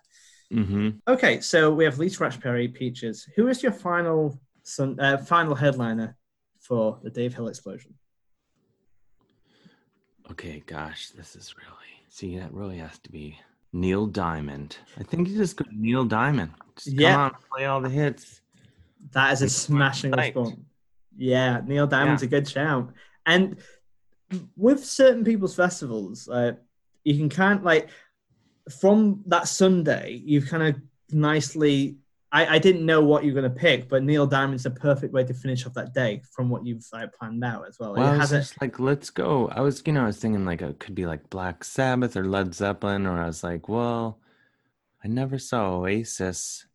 hmm okay, so we have Lee Scratch Perry, Peaches. Who is your final sun, uh, final headliner for the Dave Hill explosion? Okay, gosh, this is really see that really has to be Neil Diamond. I think you just go Neil Diamond. Just Yeah. come on, play all the hits. That is a smashing response. Yeah, Neil Diamond's a good shout. And with certain people's festivals, uh, you can kind of like from that Sunday, you've kind of nicely. I, I didn't know what you were going to pick, but Neil Diamond's the perfect way to finish off that day from what you've like, planned out as well. Well, I was a, just like, let's go. I was, you know, I was thinking like it could be like Black Sabbath or Led Zeppelin, or I was like, well, I never saw Oasis.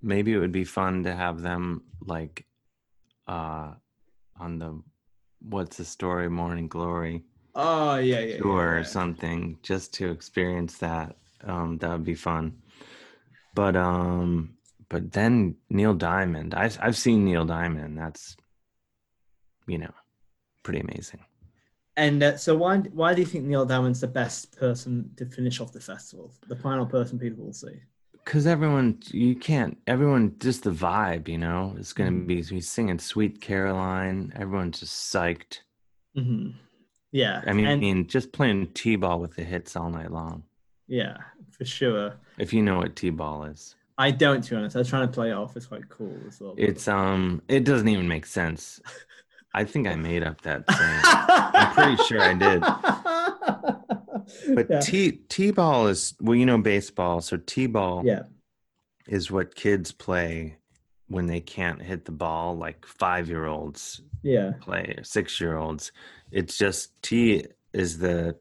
Maybe it would be fun to have them like uh on the what's the story, Morning Glory Oh yeah, yeah. tour yeah, or something, just to experience that. Um, that would be fun. But um, but then Neil Diamond, I've I've seen Neil Diamond. That's, you know, pretty amazing. And uh, so why why do you think Neil Diamond's the best person to finish off the festival? The final person people will see. Because everyone, you can't. Everyone, just the vibe, you know, is going to Mhm. be. He's singing "Sweet Caroline." Everyone's just psyched. hmm Yeah. I mean, and, just playing t-ball with the hits all night long. yeah, for sure. If you know what t-ball is, I don't, to be honest. I was trying to play it off. It's quite cool as well. it's um, it doesn't even make sense. I think I made up that saying. I'm pretty sure I did. But yeah. t t-ball is well, you know baseball, so t-ball yeah, is what kids play when they can't hit the ball, like five-year-olds yeah, play, six-year-olds. It's just T is the,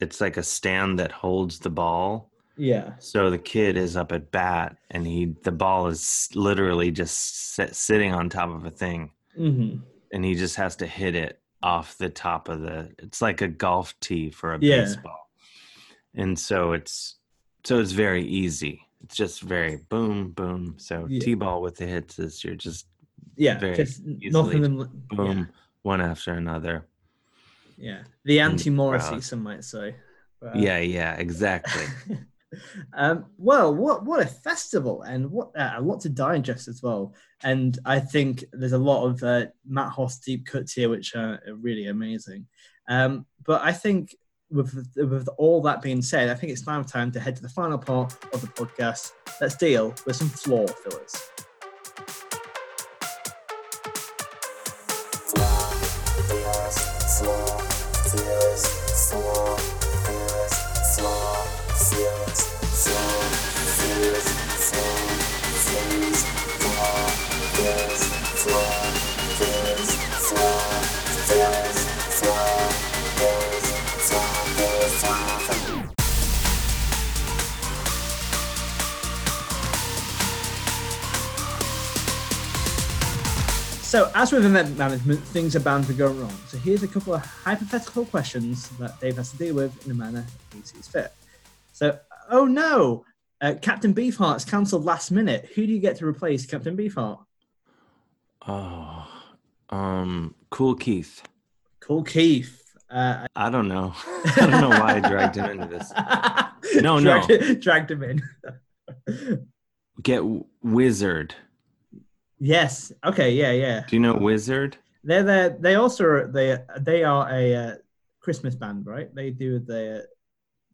it's like a stand that holds the ball. Yeah, So the kid is up at bat, and he the ball is literally just sit, sitting on top of a thing, hmm and he just has to hit it off the top of the. It's like a golf tee for a Yeah. baseball, and so it's so it's very easy. It's just very boom boom. So Yeah. t-ball with the hits is you're just yeah. Very Just nothing. Them, boom one after another. Yeah, yeah. The anti-Morrissey, some might say. But, uh, Yeah, yeah, exactly. um, well, what what a festival, and what uh, a lot to digest as well. And I think there's a lot of uh, Matt Hoss deep cuts here, which are really amazing. Um, but I think with with all that being said, I think it's now time to head to the final part of the podcast. Let's deal with some floor fillers. So, as with event management, things are bound to go wrong. So, here's a couple of hypothetical questions that Dave has to deal with in a manner he sees fit. So, oh no, uh, Captain Beefheart's cancelled last minute. Who do you get to replace Captain Beefheart? oh, um, cool Keith. Kool Keith. Uh, I don't know. I don't know why I dragged him into this. No, no. dragged, dragged him in. Get Wizzard. Yes. Okay. Yeah. Yeah. Do you know Wizzard? They're there. They also they they are a uh, Christmas band, right? They do the.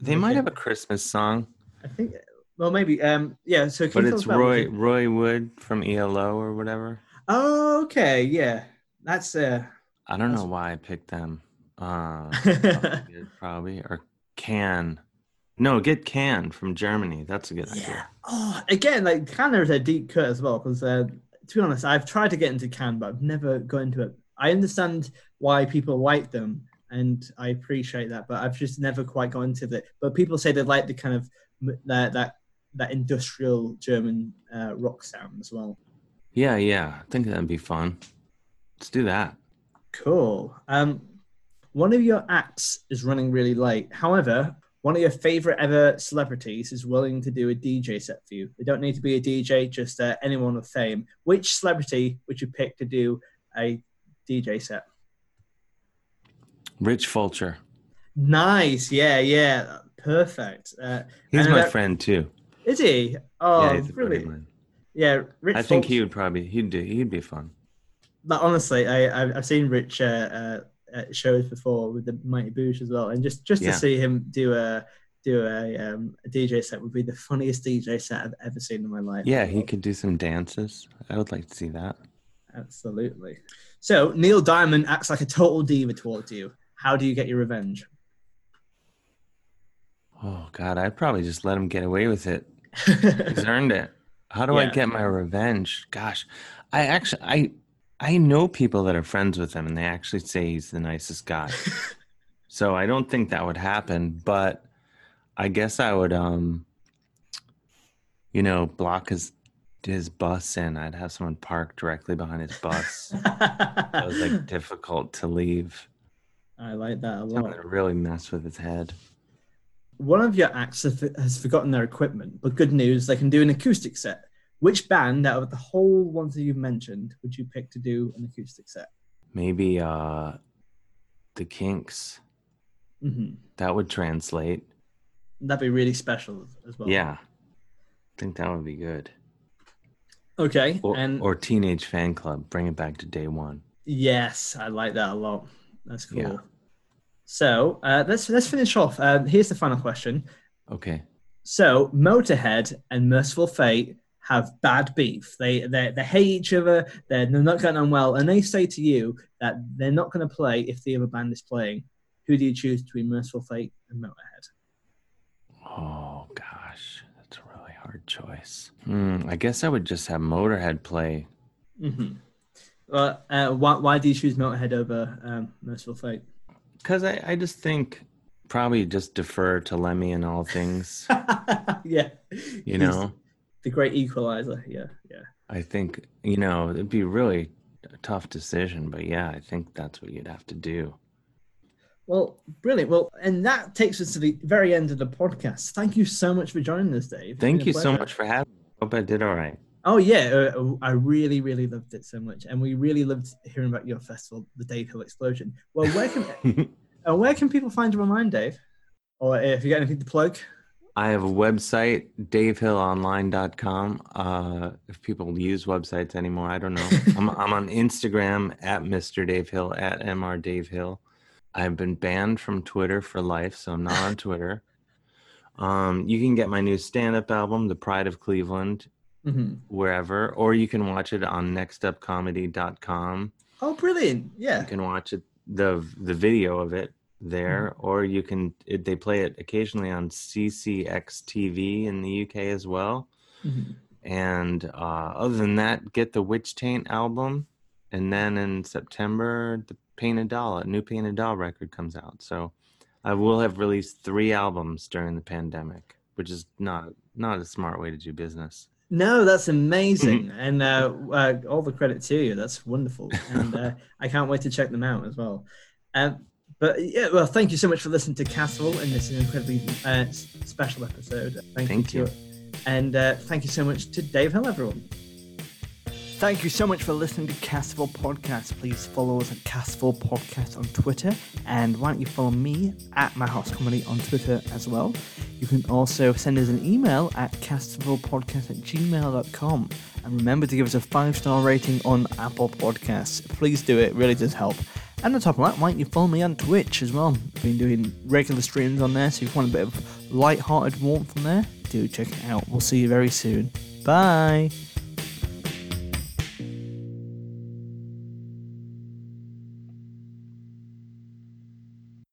They might have a Christmas song, I think. Well, maybe. Um. Yeah. So. but it's Roy? Roy Wood from ELO or whatever. Oh, okay. Yeah. That's uh. I don't know why I picked them. Uh, probably, probably or Can. No, get Can from Germany. That's a good yeah. idea. Oh, again, like Canada is a deep cut as well. Because uh, to be honest, I've tried to get into Can, but I've never got into it. I understand why people like them, and I appreciate that, but I've just never quite got into it. But people say they like the kind of that that that industrial German uh, rock sound as well. Yeah, yeah. I think that'd be fun. Let's do that. Cool. Um, one of your acts is running really late. However, one of your favorite ever celebrities is willing to do a DJ set for you. They don't need to be a DJ, just uh, anyone of fame. Which celebrity would you pick to do a DJ set? Rich Fulcher. Nice. Yeah, yeah. Perfect. Uh, He's my that- friend too. is he? Oh, yeah, he's a buddy really? Yeah, Rich. I think he would probably he'd do he'd be fun. But honestly, I, I've, seen Rich uh, uh, shows before with the Mighty Boosh as well, and just just Yeah. to see him do a do a, um, a DJ set would be the funniest DJ set I've ever seen in my life. Yeah, he could do some dances. I would like to see that. absolutely. So Neil Diamond acts like a total diva towards you. How do you get your revenge? Oh God, I'd probably just let him get away with it. He's earned it. How do I get my revenge? Gosh, I actually I I know people that are friends with him, and they actually say he's the nicest guy. so I don't think that would happen, but I guess I would um you know block his his bus in, I'd have someone park directly behind his bus. that was like difficult to leave. I like that a lot. to really mess with his head. One of your acts has forgotten their equipment, but good news, they can do an acoustic set. Which band out of the whole ones that you've mentioned would you pick to do an acoustic set? Maybe uh the Kinks. hmm That would translate. That'd be really special as well. Yeah. I think that would be good. Okay. Or, and or Teenage Fanclub. Bring it back to day one. yes, I like that a lot. That's cool. Yeah. So uh, let's let's finish off. Um, here's the final question. Okay. So Motorhead and Mercyful Fate have bad beef. They they, they hate each other. They're, they're not getting on well, and they say to you that they're not going to play if the other band is playing. Who do you choose between Mercyful Fate and Motorhead? Oh gosh, that's a really hard choice. Hmm, I guess I would just have Motorhead play. Mm-hmm. Well, uh, why why do you choose Motorhead over um, Mercyful Fate? Because I, I just think probably just defer to Lemmy in all things. yeah, You know, the great equalizer. Yeah, yeah. I think, you know, it'd be really a tough decision, but yeah, I think that's what you'd have to do. Well, brilliant. Well, and that takes us to the very end of the podcast. Thank you so much for joining us, Dave. It's Thank you so much for having me. Hope I did all right. Oh yeah, uh, I really, really loved it so much, and we really loved hearing about your festival, the Dave Hill Explosion. Well, where can uh, where can people find you online, Dave? Or if you got anything to plug? I have a website, davehillonline.com. Uh, if people use websites anymore, I don't know. I'm, I'm on Instagram at Mr. Dave Hill, at Mr. Dave Hill. I've been banned from Twitter for life, so I'm not on Twitter. Um, you can get my new stand up album, The Pride of Cleveland, hmm wherever, or you can watch it on nextupcomedy.com. Oh, brilliant! Yeah. You can watch it, the, the video of it there, or you can, it, they play it occasionally on CCX TV in the UK as well. Mhm. And uh, other than that, get the Witch Taint album, and then in September, the Painted Doll, a new Painted Doll record comes out. So I will have released three albums during the pandemic, which is not not a smart way to do business. No, that's amazing, Mm-hmm. and uh, uh, all the credit to you. That's wonderful, and uh, I can't wait to check them out as well. Um, but yeah, well, thank you so much for listening to Castable in this incredibly uh, s- special episode. Thank, Thank you, you. and uh, thank you so much to Dave Hill, everyone. Thank you so much for listening to Castable Podcast. Please follow us at Castable Podcast on Twitter, and why don't you follow me at My House Comedy on Twitter as well. You can also send us an email at castablepodcast at gmail.com. And remember to give us a five star rating on Apple Podcasts. Please do it, it really does help. And on top of that, why don't you follow me on Twitch as well? I've been doing regular streams on there, so if you want a bit of light-hearted warmth from there, do check it out. We'll see you very soon. Bye.